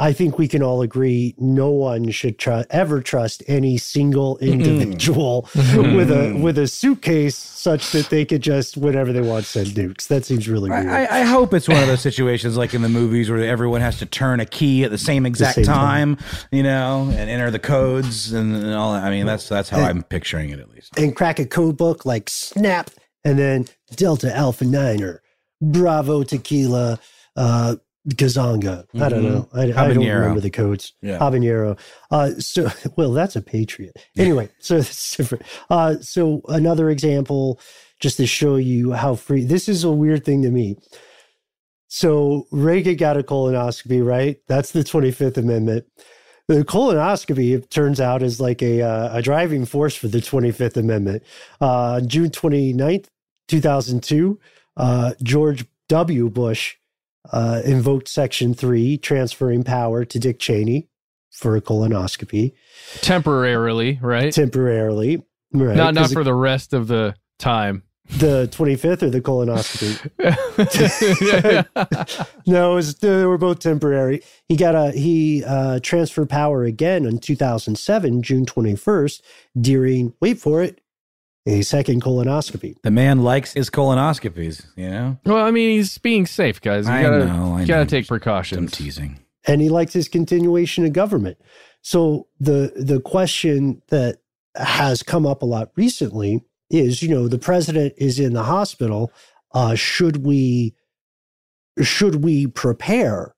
I think we can all agree no one should tr- ever trust any single individual with a with a suitcase such that they could just whatever they want send nukes. That seems really weird. I, I hope it's one of those situations like in the movies where everyone has to turn a key at the same exact same time, you know, and enter the codes and, and all that. I mean, that's that's how I'm picturing it at least. and crack a code book like snap and then Delta Alpha Niner, Bravo Tequila, uh, Gazanga. I don't Mhm. know. I, I don't remember the codes. Yeah. Habanero. Uh, so, well, that's a Patriot. Anyway, so it's different. Uh, so another example, just to show you how free. This is a weird thing to me. So Reagan got a colonoscopy, right? That's the 25th Amendment. The colonoscopy, it turns out, is like a, uh, a driving force for the 25th Amendment. Uh, June 29th, 2002, uh, George W. Bush uh, invoked Section 3, transferring power to Dick Cheney for a colonoscopy Temporarily, right? temporarily. Right, not not for the rest of the time. the 25th or the colonoscopy? no, it was, they were both temporary. He got a he uh, transferred power again in 2007, June 21st, during wait for it, a second colonoscopy. The man likes his colonoscopies, you know? Well, I mean, he's being safe, guys. You I gotta, know, I you gotta know. take precautions. I'm teasing. and he likes his continuation of government. So the the question that has come up a lot recently is, you know, the president is in the hospital. Uh, should we should we prepare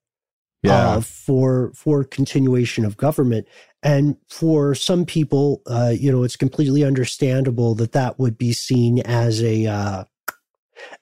Yeah. uh, for for continuation of government? And for some people, uh, you know, it's completely understandable that that would be seen as a uh,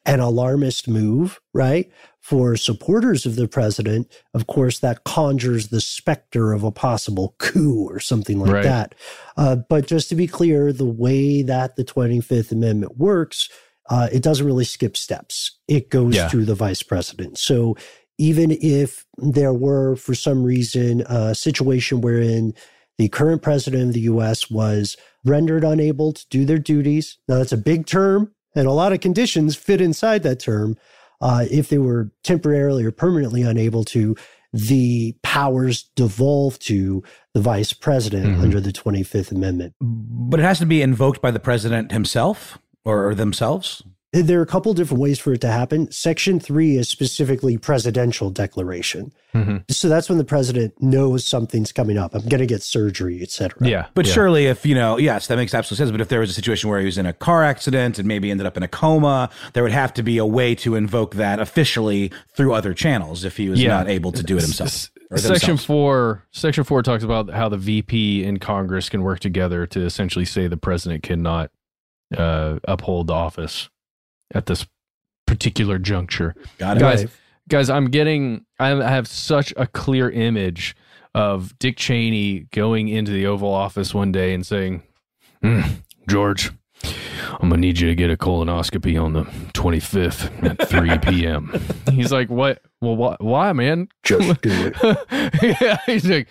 an alarmist move, right? For supporters of the president, of course, that conjures the specter of a possible coup or something like Right. that. Uh, but just to be clear, the way that the 25th Amendment works, uh, it doesn't really skip steps. It goes Yeah. through the vice president. So even if there were, for some reason, a situation wherein the current president of the US was rendered unable to do their duties, now that's a big term, and a lot of conditions fit inside that term. Uh, if they were temporarily or permanently unable to, the powers devolve to the vice president Mhm. under the 25th Amendment. But it has to be invoked by the president himself or themselves. There are a couple different ways for it to happen. Section three is specifically presidential declaration. So that's when the president knows something's coming up. I'm going to get surgery, et cetera. Yeah. But yeah. surely, if you know, yes, that makes absolute sense. But if there was a situation where he was in a car accident and maybe ended up in a coma, there would have to be a way to invoke that officially through other channels if he was Yeah. not able to do it himself. Section four, section four talks about how the VP and Congress can work together to essentially say the president cannot uh, uphold the office at this particular juncture. Got it. guys. Right. Guys, I'm getting. I have such a clear image of Dick Cheney going into the Oval Office one day and saying, "Hmm, "George, I'm gonna need you to get a colonoscopy on the 25th at 3 p.m." He's like, "What? Well, why, why man? Just do it. yeah, he's like,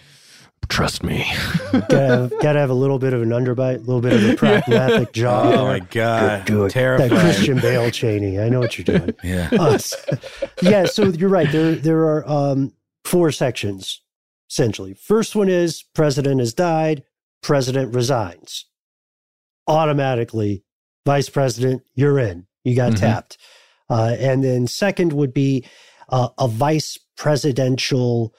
trust me. gotta, have, gotta have a little bit of an underbite, a little bit of a pragmatic jaw. Oh my god, Do it. terrifying. That Christian Bale Cheney. I know what you're doing. Yeah. Uh, s- yeah, so you're right. There there are um, four sections essentially. First one is president has died, president resigns. Automatically, vice president, you're in. You got Mhm. tapped. Uh, and then second would be uh, a vice presidential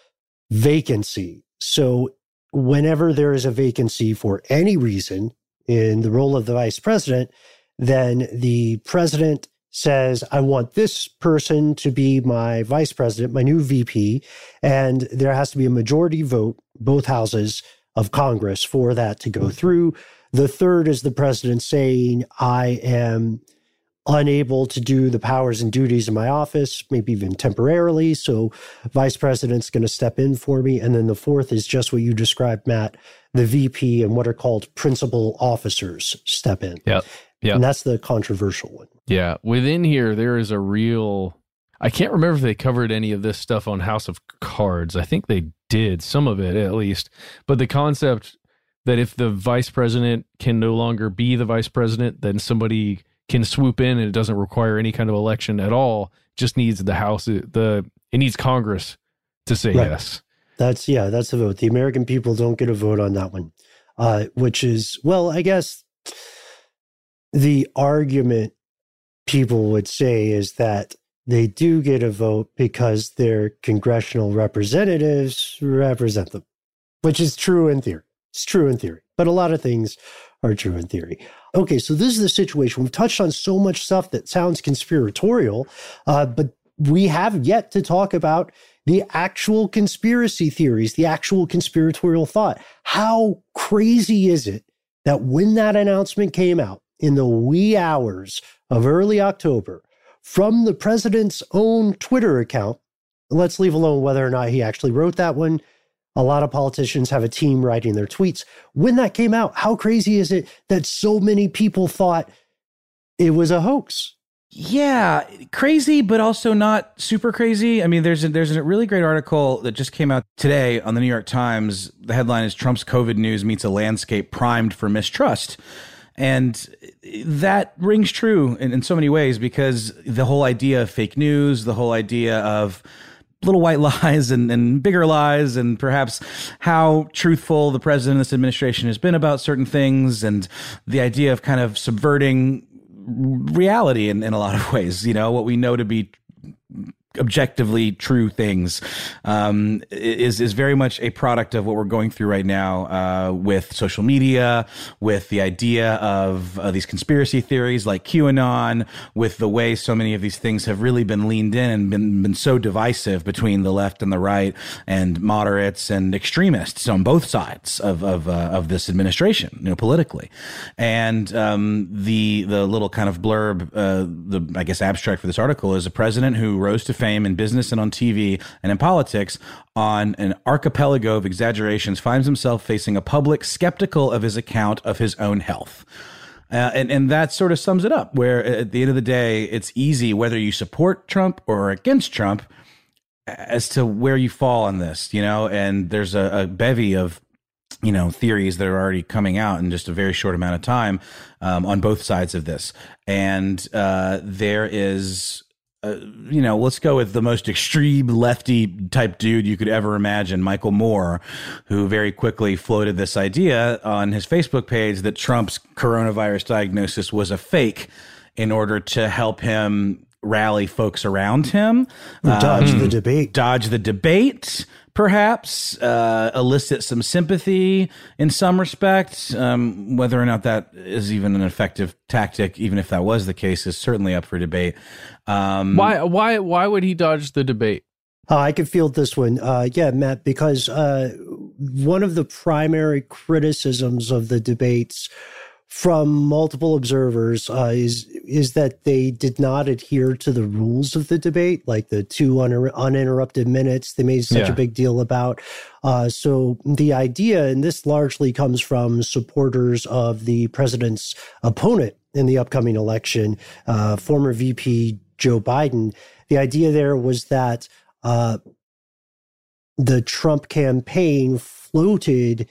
vacancy. So whenever there is a vacancy for any reason in the role of the vice president, then the president says, I want this person to be my vice president, my new VP. And there has to be a majority vote, both houses of Congress, for that to go through. The third is the president saying, I am unable to do the powers and duties of my office, maybe even temporarily. So, vice president's going to step in for me. And then the fourth is just what you described, Matt the VP and what are called principal officers step in. Yeah. Yep. And that's the controversial one. Yeah, within here there is a real. I can't remember if they covered any of this stuff on House of Cards. I think they did some of it at least, but the concept that if the vice president can no longer be the vice president, then somebody can swoop in and it doesn't require any kind of election at all. Just needs the House, the it needs Congress to say Right. yes. That's yeah, that's a vote. The American people don't get a vote on that one, uh, which is well, I guess the argument people would say is that they do get a vote because their congressional representatives represent them, which is true in theory. It's true in theory, but a lot of things are true in theory. Okay, so this is the situation. We've touched on so much stuff that sounds conspiratorial, uh, but we have yet to talk about the actual conspiracy theories, the actual conspiratorial thought. How crazy is it that when that announcement came out in the wee hours of early October from the president's own Twitter account, let's leave alone whether or not he actually wrote that one. A lot of politicians have a team writing their tweets. When that came out, how crazy is it that so many people thought it was a hoax? Yeah, crazy, but also not super crazy. I mean, there's a, there's a really great article that just came out today on the New York Times. The headline is Trump's COVID news meets a landscape primed for mistrust. And that rings true in, in so many ways because the whole idea of fake news, the whole idea of little white lies and, and bigger lies and perhaps how truthful the president of this administration has been about certain things and the idea of kind of subverting reality in, in a lot of ways. You know, what we know to be objectively true things um, is is very much a product of what we're going through right now uh, with social media, with the idea of uh, these conspiracy theories like QAnon, with the way so many of these things have really been leaned in and been been so divisive between the left and the right, and moderates and extremists on both sides of of uh, of this administration, you know, politically, and um, the the little kind of blurb, uh, the I guess abstract for this article is a president who rose to fame in business and on TV and in politics on an archipelago of exaggerations finds himself facing a public skeptical of his account of his own health. Uh, and, and that sort of sums it up, where at the end of the day, it's easy whether you support Trump or against Trump as to where you fall on this, you know, and there's a, a bevy of you know theories that are already coming out in just a very short amount of time um, on both sides of this and uh, there is uh, you know, let's go with the most extreme lefty type dude you could ever imagine, Michael Moore, who very quickly floated this idea on his Facebook page that Trump's coronavirus diagnosis was a fake in order to help him rally folks around him, dodge um, the debate, dodge the debate, perhaps uh, elicit some sympathy in some respect. Um, whether or not that is even an effective tactic, even if that was the case, is certainly up for debate. Um, why? Why? Why would he dodge the debate? Uh, I can field this one. Uh, yeah, Matt, because uh, one of the primary criticisms of the debates from multiple observers uh, is is that they did not adhere to the rules of the debate, like the two un- uninterrupted minutes. They made such yeah. a big deal about. Uh, so the idea, and this largely comes from supporters of the president's opponent in the upcoming election, uh, former VP Joe Biden. The idea there was that uh, the Trump campaign floated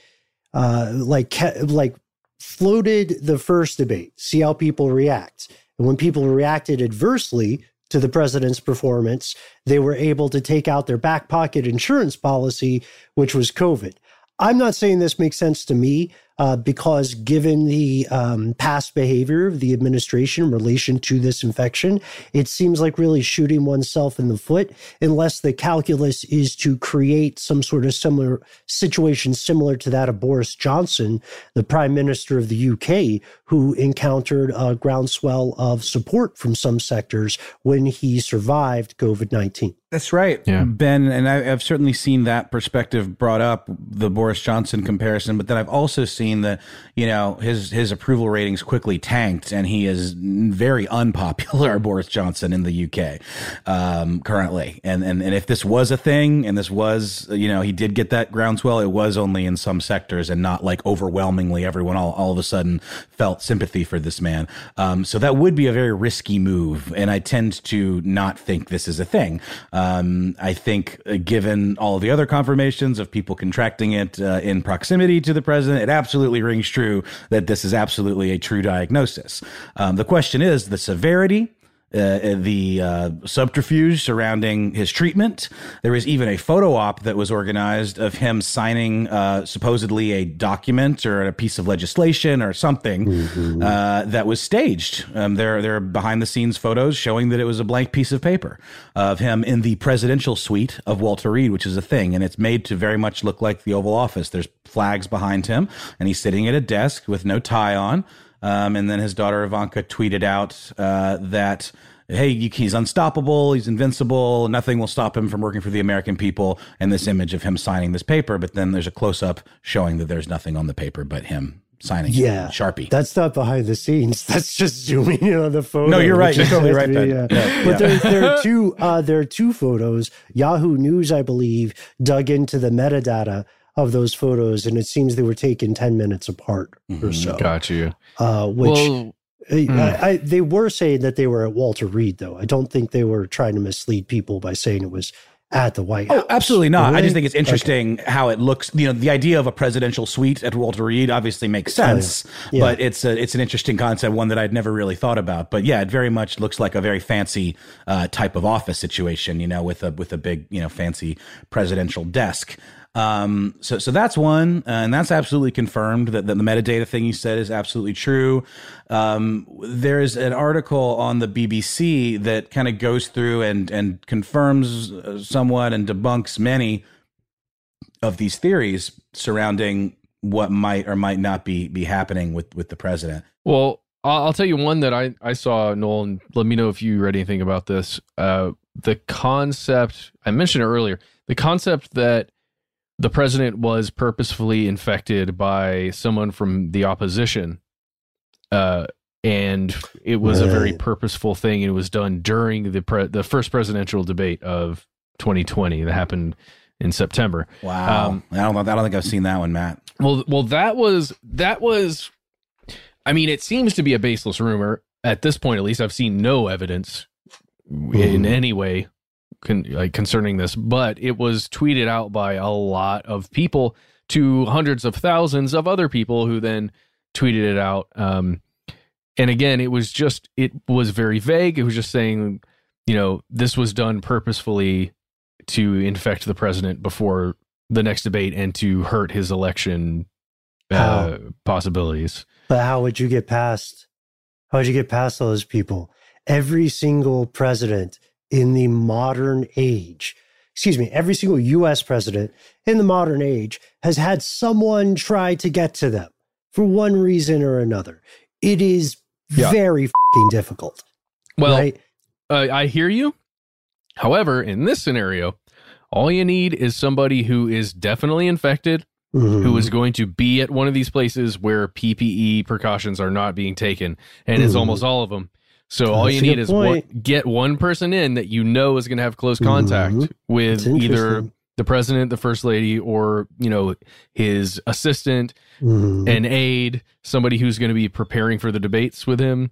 uh, like like floated the first debate, see how people react. And when people reacted adversely to the president's performance, they were able to take out their back pocket insurance policy, which was COVID. I'm not saying this makes sense to me uh, because, given the um, past behavior of the administration in relation to this infection, it seems like really shooting oneself in the foot unless the calculus is to create some sort of similar situation similar to that of Boris Johnson, the Prime Minister of the UK, who encountered a groundswell of support from some sectors when he survived COVID 19. That's right, yeah. Ben. And I, have certainly seen that perspective brought up, the Boris Johnson comparison. But then I've also seen that you know his his approval ratings quickly tanked, and he is very unpopular, Boris Johnson, in the UK um, currently. And, and and if this was a thing, and this was you know he did get that groundswell, it was only in some sectors and not like overwhelmingly everyone all all of a sudden felt sympathy for this man. Um, so that would be a very risky move, and I tend to not think this is a thing. Um, I think, uh, given all the other confirmations of people contracting it uh, in proximity to the president, it absolutely rings true that this is absolutely a true diagnosis. Um, the question is the severity uh, the uh, subterfuge surrounding his treatment. There was even a photo op that was organized of him signing uh, supposedly a document or a piece of legislation or something mm-hmm. Uh, that was staged. Um, there, there are behind the scenes photos showing that it was a blank piece of paper of him in the presidential suite of Walter Reed, which is a thing, and it's made to very much look like the Oval Office. There's flags behind him, and he's sitting at a desk with no tie on. Um, and then his daughter Ivanka tweeted out uh, that hey, he's unstoppable, he's invincible, nothing will stop him from working for the American people. And this image of him signing this paper, but then there's a close up showing that there's nothing on the paper but him signing yeah sharpie that's not behind the scenes that's just zooming in on the photo no you're right you're totally right be, uh, yeah, but yeah. There, there are two uh, there are two photos yahoo news i believe dug into the metadata of those photos, and it seems they were taken ten minutes apart mm-hmm. or so. Got you. Uh, which well, mm. I, I, they were saying that they were at Walter Reed, though. I don't think they were trying to mislead people by saying it was at the White oh, House. Oh, absolutely not. Really? I just think it's interesting okay. how it looks. You know, the idea of a presidential suite at Walter Reed obviously makes sense, oh, yeah. Yeah. but it's a, it's an interesting concept, one that I'd never really thought about. But yeah, it very much looks like a very fancy uh, type of office situation. You know, with a with a big you know fancy presidential desk. Um, so, so that's one, uh, and that's absolutely confirmed that, that, the metadata thing you said is absolutely true. Um, there's an article on the BBC that kind of goes through and and confirms uh, somewhat and debunks many of these theories surrounding what might or might not be be happening with with the president. Well, I'll tell you one that I I saw Nolan. Let me know if you read anything about this. Uh, the concept I mentioned earlier. The concept that the president was purposefully infected by someone from the opposition. Uh, and it was right. a very purposeful thing. It was done during the pre- the first presidential debate of 2020 that happened in September. Wow, um, I don't I don't think I've seen that one, Matt. Well, well, that was that was. I mean, it seems to be a baseless rumor at this point. At least, I've seen no evidence mm. in any way con- like concerning this, but it was tweeted out by a lot of people to hundreds of thousands of other people who then tweeted it out. Um, and again, it was just it was very vague. It was just saying, you know, this was done purposefully to infect the president before the next debate and to hurt his election uh, possibilities. But how would you get past? How would you get past those people? Every single president in the modern age, excuse me, every single US president in the modern age has had someone try to get to them for one reason or another. It is yeah. very difficult. Well, right? uh, I hear you. However, in this scenario, all you need is somebody who is definitely infected, mm-hmm. who is going to be at one of these places where PPE precautions are not being taken, and mm-hmm. it's almost all of them. So That's all you need is one, get one person in that you know is going to have close contact mm-hmm. with either the president, the first lady, or you know his assistant, mm-hmm. an aide, somebody who's going to be preparing for the debates with him.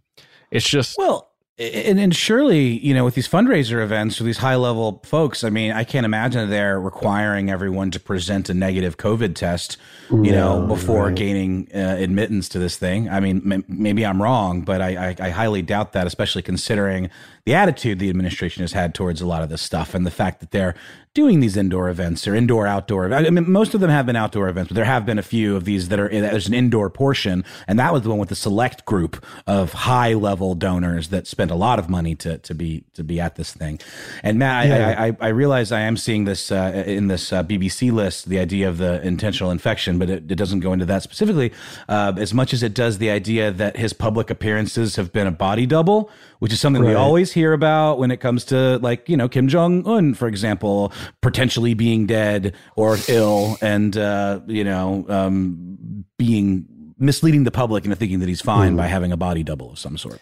It's just well, and, and surely, you know, with these fundraiser events, with these high level folks, I mean, I can't imagine they're requiring everyone to present a negative COVID test, you no, know, before right. gaining uh, admittance to this thing. I mean, m- maybe I'm wrong, but I, I, I highly doubt that, especially considering the attitude the administration has had towards a lot of this stuff and the fact that they're doing these indoor events or indoor outdoor. I mean, most of them have been outdoor events, but there have been a few of these that are there's an indoor portion, and that was the one with the select group of high level donors that spent a lot of money to to be to be at this thing. And Matt, yeah. I, I, I realize I am seeing this uh, in this uh, BBC list, the idea of the intentional infection, but it, it doesn't go into that specifically uh, as much as it does the idea that his public appearances have been a body double, which is something right. we always hear about when it comes to like you know Kim Jong Un, for example, potentially being dead or ill, and uh, you know um, being misleading the public into thinking that he's fine mm. by having a body double of some sort.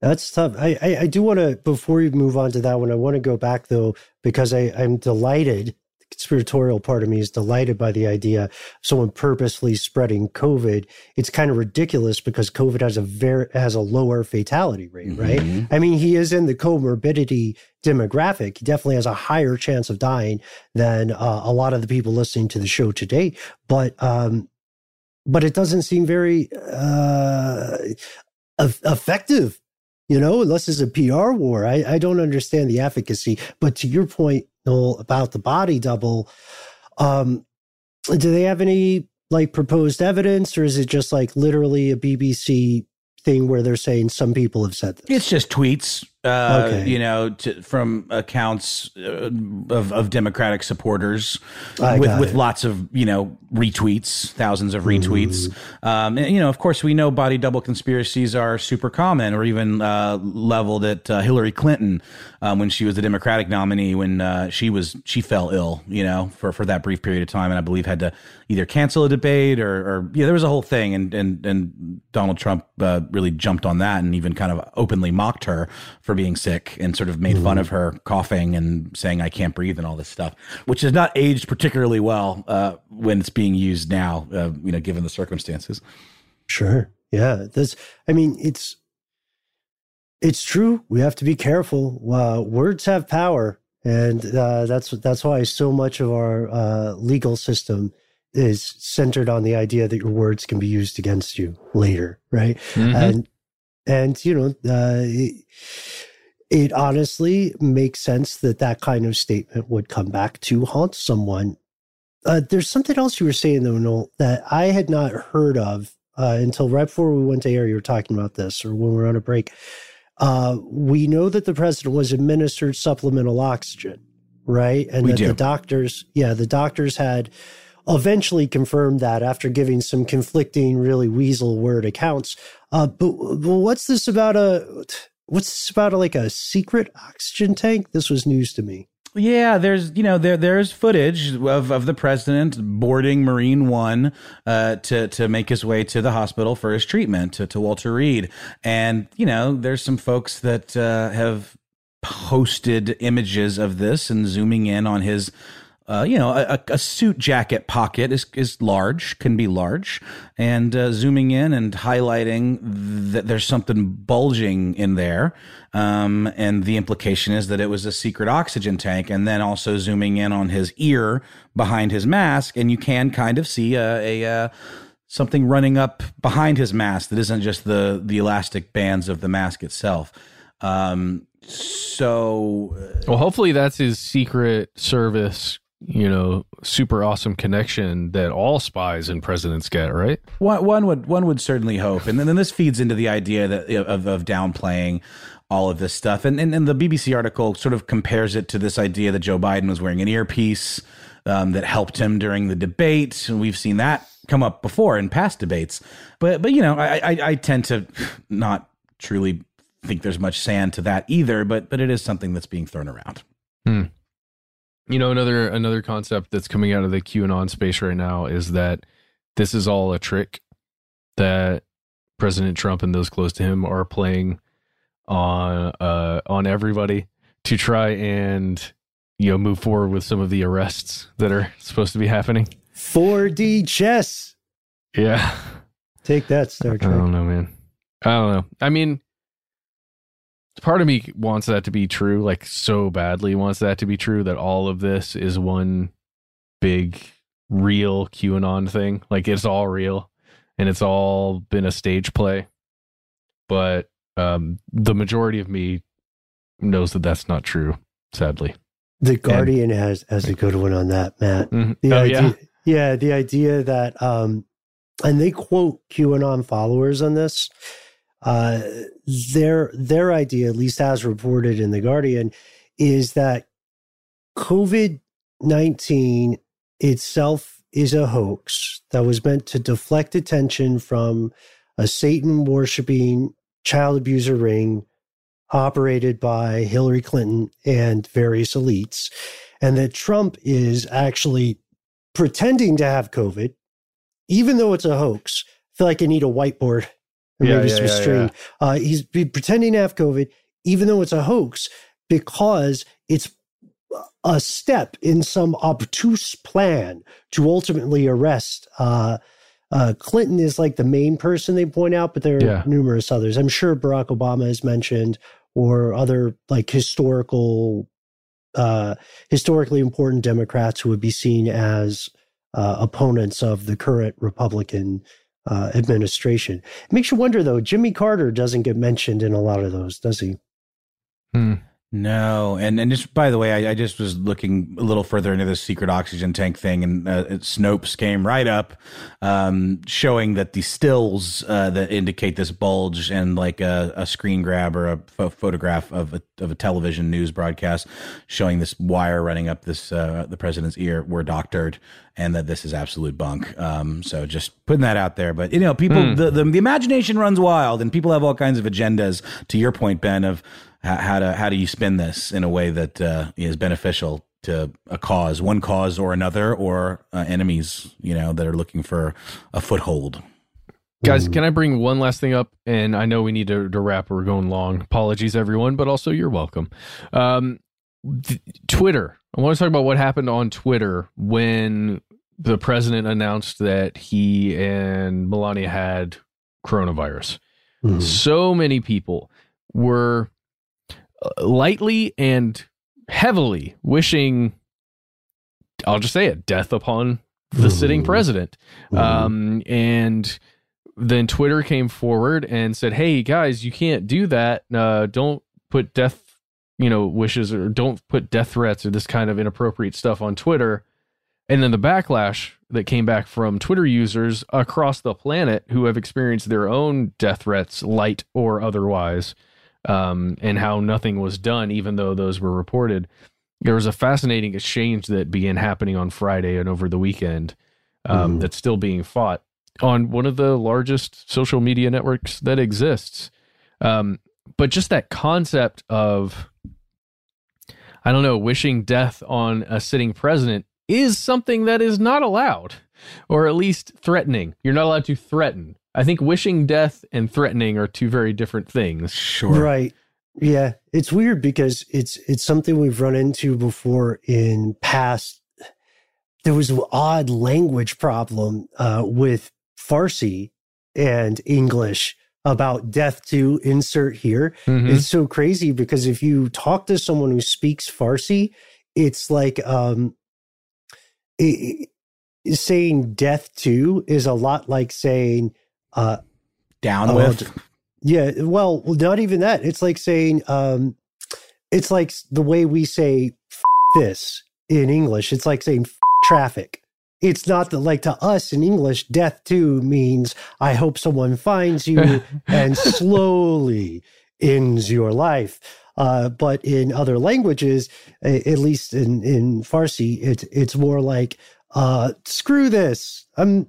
That's tough. I, I, I do want to, before we move on to that one, I want to go back though, because I, I'm delighted conspiratorial part of me is delighted by the idea of someone purposely spreading COVID. It's kind of ridiculous because COVID has a very has a lower fatality rate, mm-hmm. right? I mean, he is in the comorbidity demographic. He definitely has a higher chance of dying than uh, a lot of the people listening to the show today. But um, but it doesn't seem very uh, effective you know, unless it's a PR war. I, I don't understand the efficacy. But to your point, Noel, about the body double, um, do they have any like proposed evidence or is it just like literally a BBC thing where they're saying some people have said this? It's just tweets, uh, Okay. you know, to, from accounts uh, of, of Democratic supporters I with, with lots of, you know, retweets, thousands of retweets. Um, and, you know, of course, we know body double conspiracies are super common or even uh, leveled at uh, Hillary Clinton um, when she was the Democratic nominee when uh, she was she fell ill, you know, for, for that brief period of time. And I believe had to either cancel a debate or, or yeah, there was a whole thing. And, and, and Donald Trump uh, really jumped on that and even kind of openly mocked her for being sick and sort of made fun of her coughing and saying, I can't breathe and all this stuff, which has not aged particularly well uh, when it's being used now, uh, you know, given the circumstances. Sure. Yeah. That's, I mean, it's, it's true. We have to be careful. Uh, words have power. And uh, that's that's why so much of our uh, legal system is centered on the idea that your words can be used against you later, right? Mhm. And and you know, uh, it, it honestly makes sense that that kind of statement would come back to haunt someone. Uh, there's something else you were saying though, Noel, that I had not heard of uh, until right before we went to air. You were talking about this, or when we were on a break. Uh, we know that the president was administered supplemental oxygen, right? And We that do. the doctors, yeah, the doctors had eventually confirmed that after giving some conflicting, really weasel word accounts. Uh, but, but what's this about a? What's this about? A, like a secret oxygen tank? This was news to me. Yeah, there's you know there there's footage of, of the president boarding Marine One uh, to to make his way to the hospital for his treatment to, to Walter Reed, and you know there's some folks that uh, have posted images of this and zooming in on his. Uh, you know, a, a suit jacket pocket is is large, can be large, and uh, zooming in and highlighting that there's something bulging in there, um, and the implication is that it was a secret oxygen tank, and then also zooming in on his ear behind his mask, and you can kind of see a, a, uh something running up behind his mask that isn't just the the elastic bands of the mask itself. Um, so Well, hopefully that's his secret service, you know, super awesome connection that all spies and presidents get, right? One, one would one would certainly hope, and then, then this feeds into the idea that of, of downplaying all of this stuff, and, and and the BBC article sort of compares it to this idea that Joe Biden was wearing an earpiece um, that helped him during the debate, and we've seen that come up before in past debates. But but you know, I I, I tend to not truly think there's much sand to that either, but but it is something that's being thrown around. Hmm. You know, another another concept that's coming out of the QAnon space right now is that this is all a trick that President Trump and those close to him are playing on uh on everybody to try and you know move forward with some of the arrests that are supposed to be happening. 4D chess. Yeah. Take that, Star Trek. I don't know, man. I don't know. I mean, part of me wants that to be true, like so badly wants that to be true that all of this is one big real QAnon thing. Like it's all real and it's all been a stage play. But um the majority of me knows that that's not true, sadly. The Guardian has has a good one on that, Matt. Mhm. The Oh, idea, yeah? yeah, the idea that um and they quote QAnon followers on this. Uh their their idea, at least as reported in the Guardian, is that COVID nineteen itself is a hoax that was meant to deflect attention from a Satan worshiping child abuser ring operated by Hillary Clinton and various elites, and that Trump is actually pretending to have COVID, even though it's a hoax. I feel like I need a whiteboard or Yeah, yeah, yeah, string. yeah. Uh, he's be pretending to have COVID, even though it's a hoax, because it's a step in some obtuse plan to ultimately arrest. Uh, uh, Clinton is like the main person they point out, but there are Yeah. numerous others. I'm sure Barack Obama is mentioned, or other like historical, uh, historically important Democrats who would be seen as uh, opponents of the current Republican uh, administration. It makes you wonder, though. Jimmy Carter doesn't get mentioned in a lot of those, does he? Hmm. No, and and just by the way, I, I, just was looking a little further into the secret oxygen tank thing, and uh, Snopes came right up, um, showing that the stills uh, that indicate this bulge and like a, a screen grab or a ph- photograph of a, of a television news broadcast showing this wire running up this uh, the president's ear were doctored, and that this is absolute bunk. Um, so just putting that out there, but you know, people mm. the, the the imagination runs wild, and people have all kinds of agendas. To your point, Ben, of how, to how do you spin this in a way that uh, is beneficial to a cause, one cause or another, or uh, enemies, you know, that are looking for a foothold. Guys, can I bring one last thing up? And I know we need to, to wrap. We're going long. Apologies, everyone, but also you're welcome. Um, th- Twitter. I want to talk about what happened on Twitter when the president announced that he and Melania had coronavirus. Mm-hmm. So many people were lightly and heavily wishing I'll just say it death upon the mm. sitting president. Mm. Um, and then Twitter came forward and said, "Hey guys, you can't do that. Uh, don't put death, you know, wishes or don't put death threats or this kind of inappropriate stuff on Twitter." And then the backlash that came back from Twitter users across the planet who have experienced their own death threats, light or otherwise, um, and how nothing was done, even though those were reported. There was a fascinating exchange that began happening on Friday and over the weekend um, mm. that's still being fought on one of the largest social media networks that exists. Um, but just that concept of, I don't know, wishing death on a sitting president is something that is not allowed, or at least threatening. You're not allowed to threaten. I think wishing death and threatening are two very different things. Sure. Right. Yeah. It's weird because it's it's something we've run into before in past there was an odd language problem uh, with Farsi and English about death to insert here. Mm-hmm. It's so crazy because if you talk to someone who speaks Farsi, it's like um, it, saying death to is a lot like saying uh, down uh, with. Yeah, well, not even that. It's like saying, um, it's like the way we say this in English. It's like saying traffic. It's not that, like to us in English, death to means I hope someone finds you and slowly ends your life. Uh, but in other languages, at least in, in Farsi, it's it's more like uh, screw this. I'm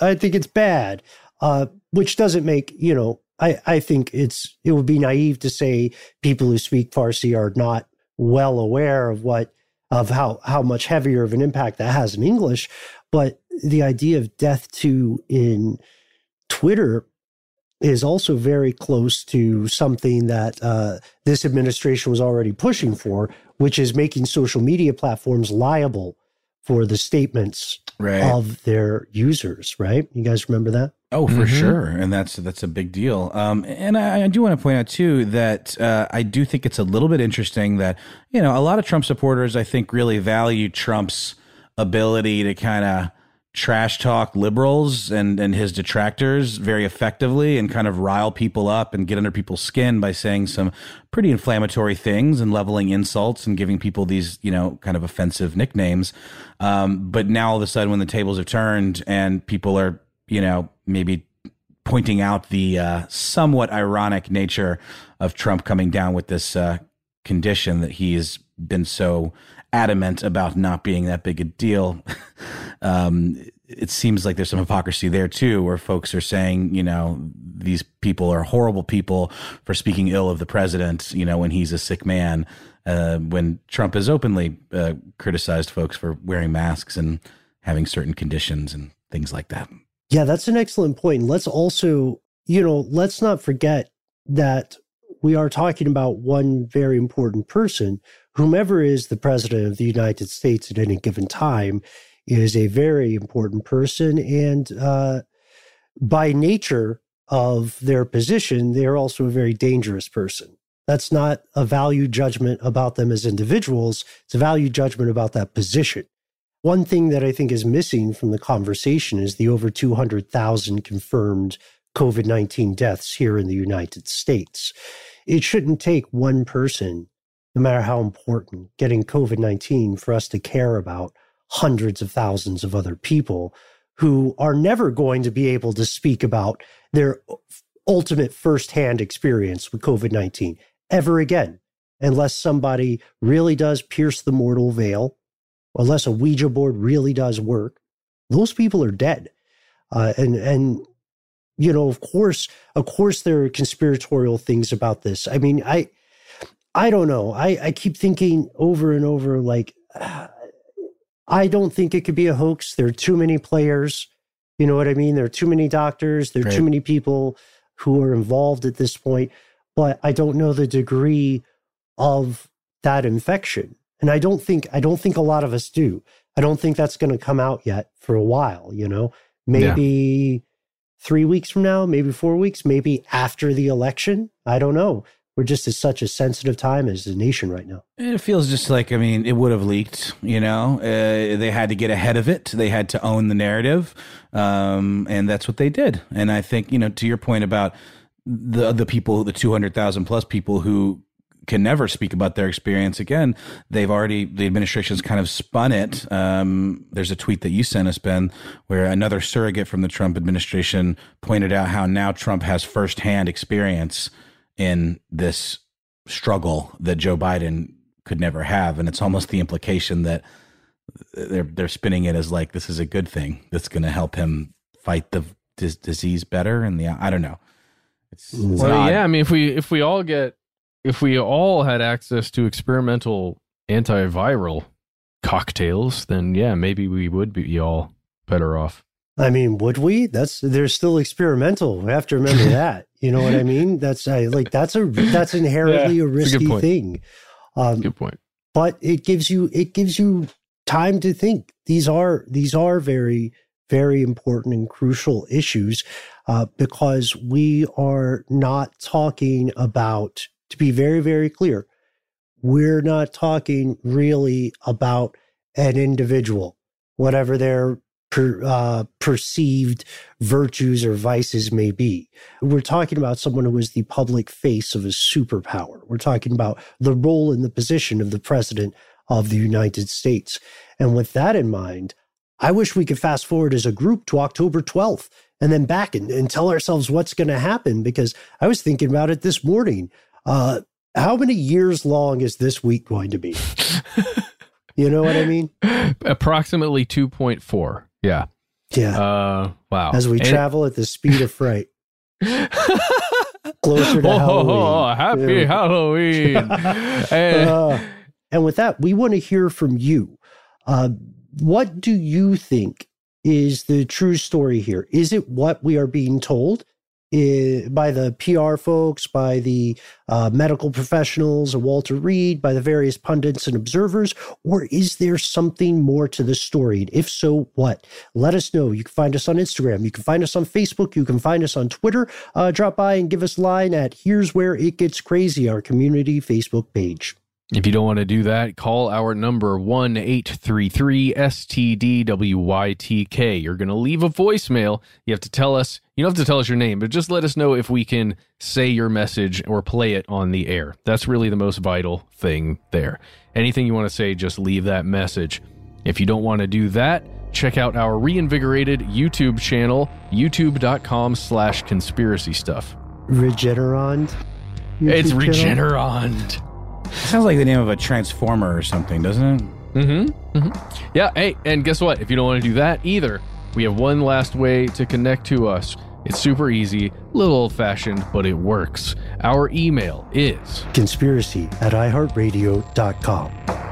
I think it's bad uh, which doesn't make you know. I, I think it's it would be naive to say people who speak Farsi are not well aware of what of how how much heavier of an impact that has in English. But the idea of death to in Twitter is also very close to something that uh, this administration was already pushing for, which is making social media platforms liable for the statements right. of their users. Right? You guys remember that? Oh, for mm-hmm. sure, and that's that's a big deal. Um, and I, I, do want to point out too that uh, I do think it's a little bit interesting that you know a lot of Trump supporters I think really value Trump's ability to kind of trash talk liberals and and his detractors very effectively and kind of rile people up and get under people's skin by saying some pretty inflammatory things and leveling insults and giving people these you know kind of offensive nicknames. Um, but now all of a sudden, when the tables have turned and people are you know, maybe pointing out the uh, somewhat ironic nature of Trump coming down with this uh, condition that he has been so adamant about not being that big a deal. um, it seems like there's some hypocrisy there too, where folks are saying, you know, these people are horrible people for speaking ill of the president, you know, when he's a sick man. Uh, when Trump has openly uh, criticized folks for wearing masks and having certain conditions and things like that. Yeah, that's an excellent point. Let's also, you know, let's not forget that we are talking about one very important person. Whomever is the president of the United States at any given time is a very important person. And uh, by nature of their position, they're also a very dangerous person. That's not a value judgment about them as individuals, it's a value judgment about that position. one thing that I think is missing from the conversation is the over 200,000 confirmed COVID 19 deaths here in the United States. It shouldn't take one person, no matter how important, getting COVID 19 for us to care about hundreds of thousands of other people who are never going to be able to speak about their ultimate firsthand experience with COVID 19 ever again, unless somebody really does pierce the mortal veil, unless a Ouija board really does work. Those people are dead. Uh, and, and, you know, of course, of course, there are conspiratorial things about this. I mean, I, I don't know. I, I keep thinking over and over, like, uh, I don't think it could be a hoax. There are too many players. You know what I mean? There are too many doctors. There are right. too many people who are involved at this point. But I don't know the degree of that infection. And I don't think I don't think a lot of us do. I don't think that's going to come out yet for a while, you know. Maybe yeah. 3 weeks from now, maybe 4 weeks, maybe after the election. I don't know we're just at such a sensitive time as a nation right now. It feels just like I mean, it would have leaked. You know, uh, they had to get ahead of it. They had to own the narrative, um, and that's what they did. And I think you know, to your point about the the people, the two hundred thousand plus people who can never speak about their experience again. They've already the administration's kind of spun it. Um, there's a tweet that you sent us, Ben, where another surrogate from the Trump administration pointed out how now Trump has firsthand experience in this struggle that Joe Biden could never have, and it's almost the implication that they're they're spinning it as like this is a good thing that's going to help him fight the dis- disease better. And the I don't know. It's, it's well, odd. yeah. I mean, if we if we all get if we all had access to experimental antiviral cocktails, then yeah, maybe we would be all better off. I mean, would we? That's they're still experimental. We have to remember that. You know what I mean? That's I, like that's a that's inherently yeah, a risky a thing. Um, good point. But it gives you it gives you time to think. These are these are very very important and crucial issues uh, because we are not talking about. To be very very clear, we're not talking really about an individual, whatever their per, uh, perceived virtues or vices may be. We're talking about someone who is the public face of a superpower. We're talking about the role and the position of the president of the United States. And with that in mind, I wish we could fast forward as a group to October 12th and then back and, and tell ourselves what's going to happen because I was thinking about it this morning. Uh, how many years long is this week going to be? you know what I mean? Approximately 2.4. Yeah. Yeah. Uh, wow. As we and travel at the speed of fright. Closer to oh, Halloween. Oh, happy yeah. Halloween. and, uh, and with that, we want to hear from you. Uh, what do you think is the true story here? Is it what we are being told? By the PR folks, by the uh, medical professionals, Walter Reed, by the various pundits and observers, or is there something more to the story? And if so, what? Let us know. You can find us on Instagram. You can find us on Facebook. You can find us on Twitter. Uh, drop by and give us a line at Here's Where It Gets Crazy, our community Facebook page. If you don't want to do that, call our number 1 833 STDWYTK. You're going to leave a voicemail. You have to tell us, you don't have to tell us your name, but just let us know if we can say your message or play it on the air. That's really the most vital thing there. Anything you want to say, just leave that message. If you don't want to do that, check out our reinvigorated YouTube channel, youtube.com slash conspiracy stuff. Regeneron? it's Regeneron. Sounds like the name of a transformer or something, doesn't it? Mm-hmm. mm-hmm. Yeah. Hey, and guess what? If you don't want to do that either, we have one last way to connect to us. It's super easy, a little old fashioned, but it works. Our email is conspiracy at iheartradio.com.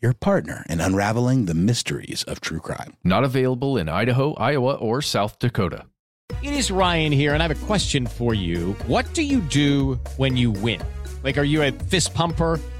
your partner in unraveling the mysteries of true crime. Not available in Idaho, Iowa, or South Dakota. It is Ryan here, and I have a question for you. What do you do when you win? Like, are you a fist pumper?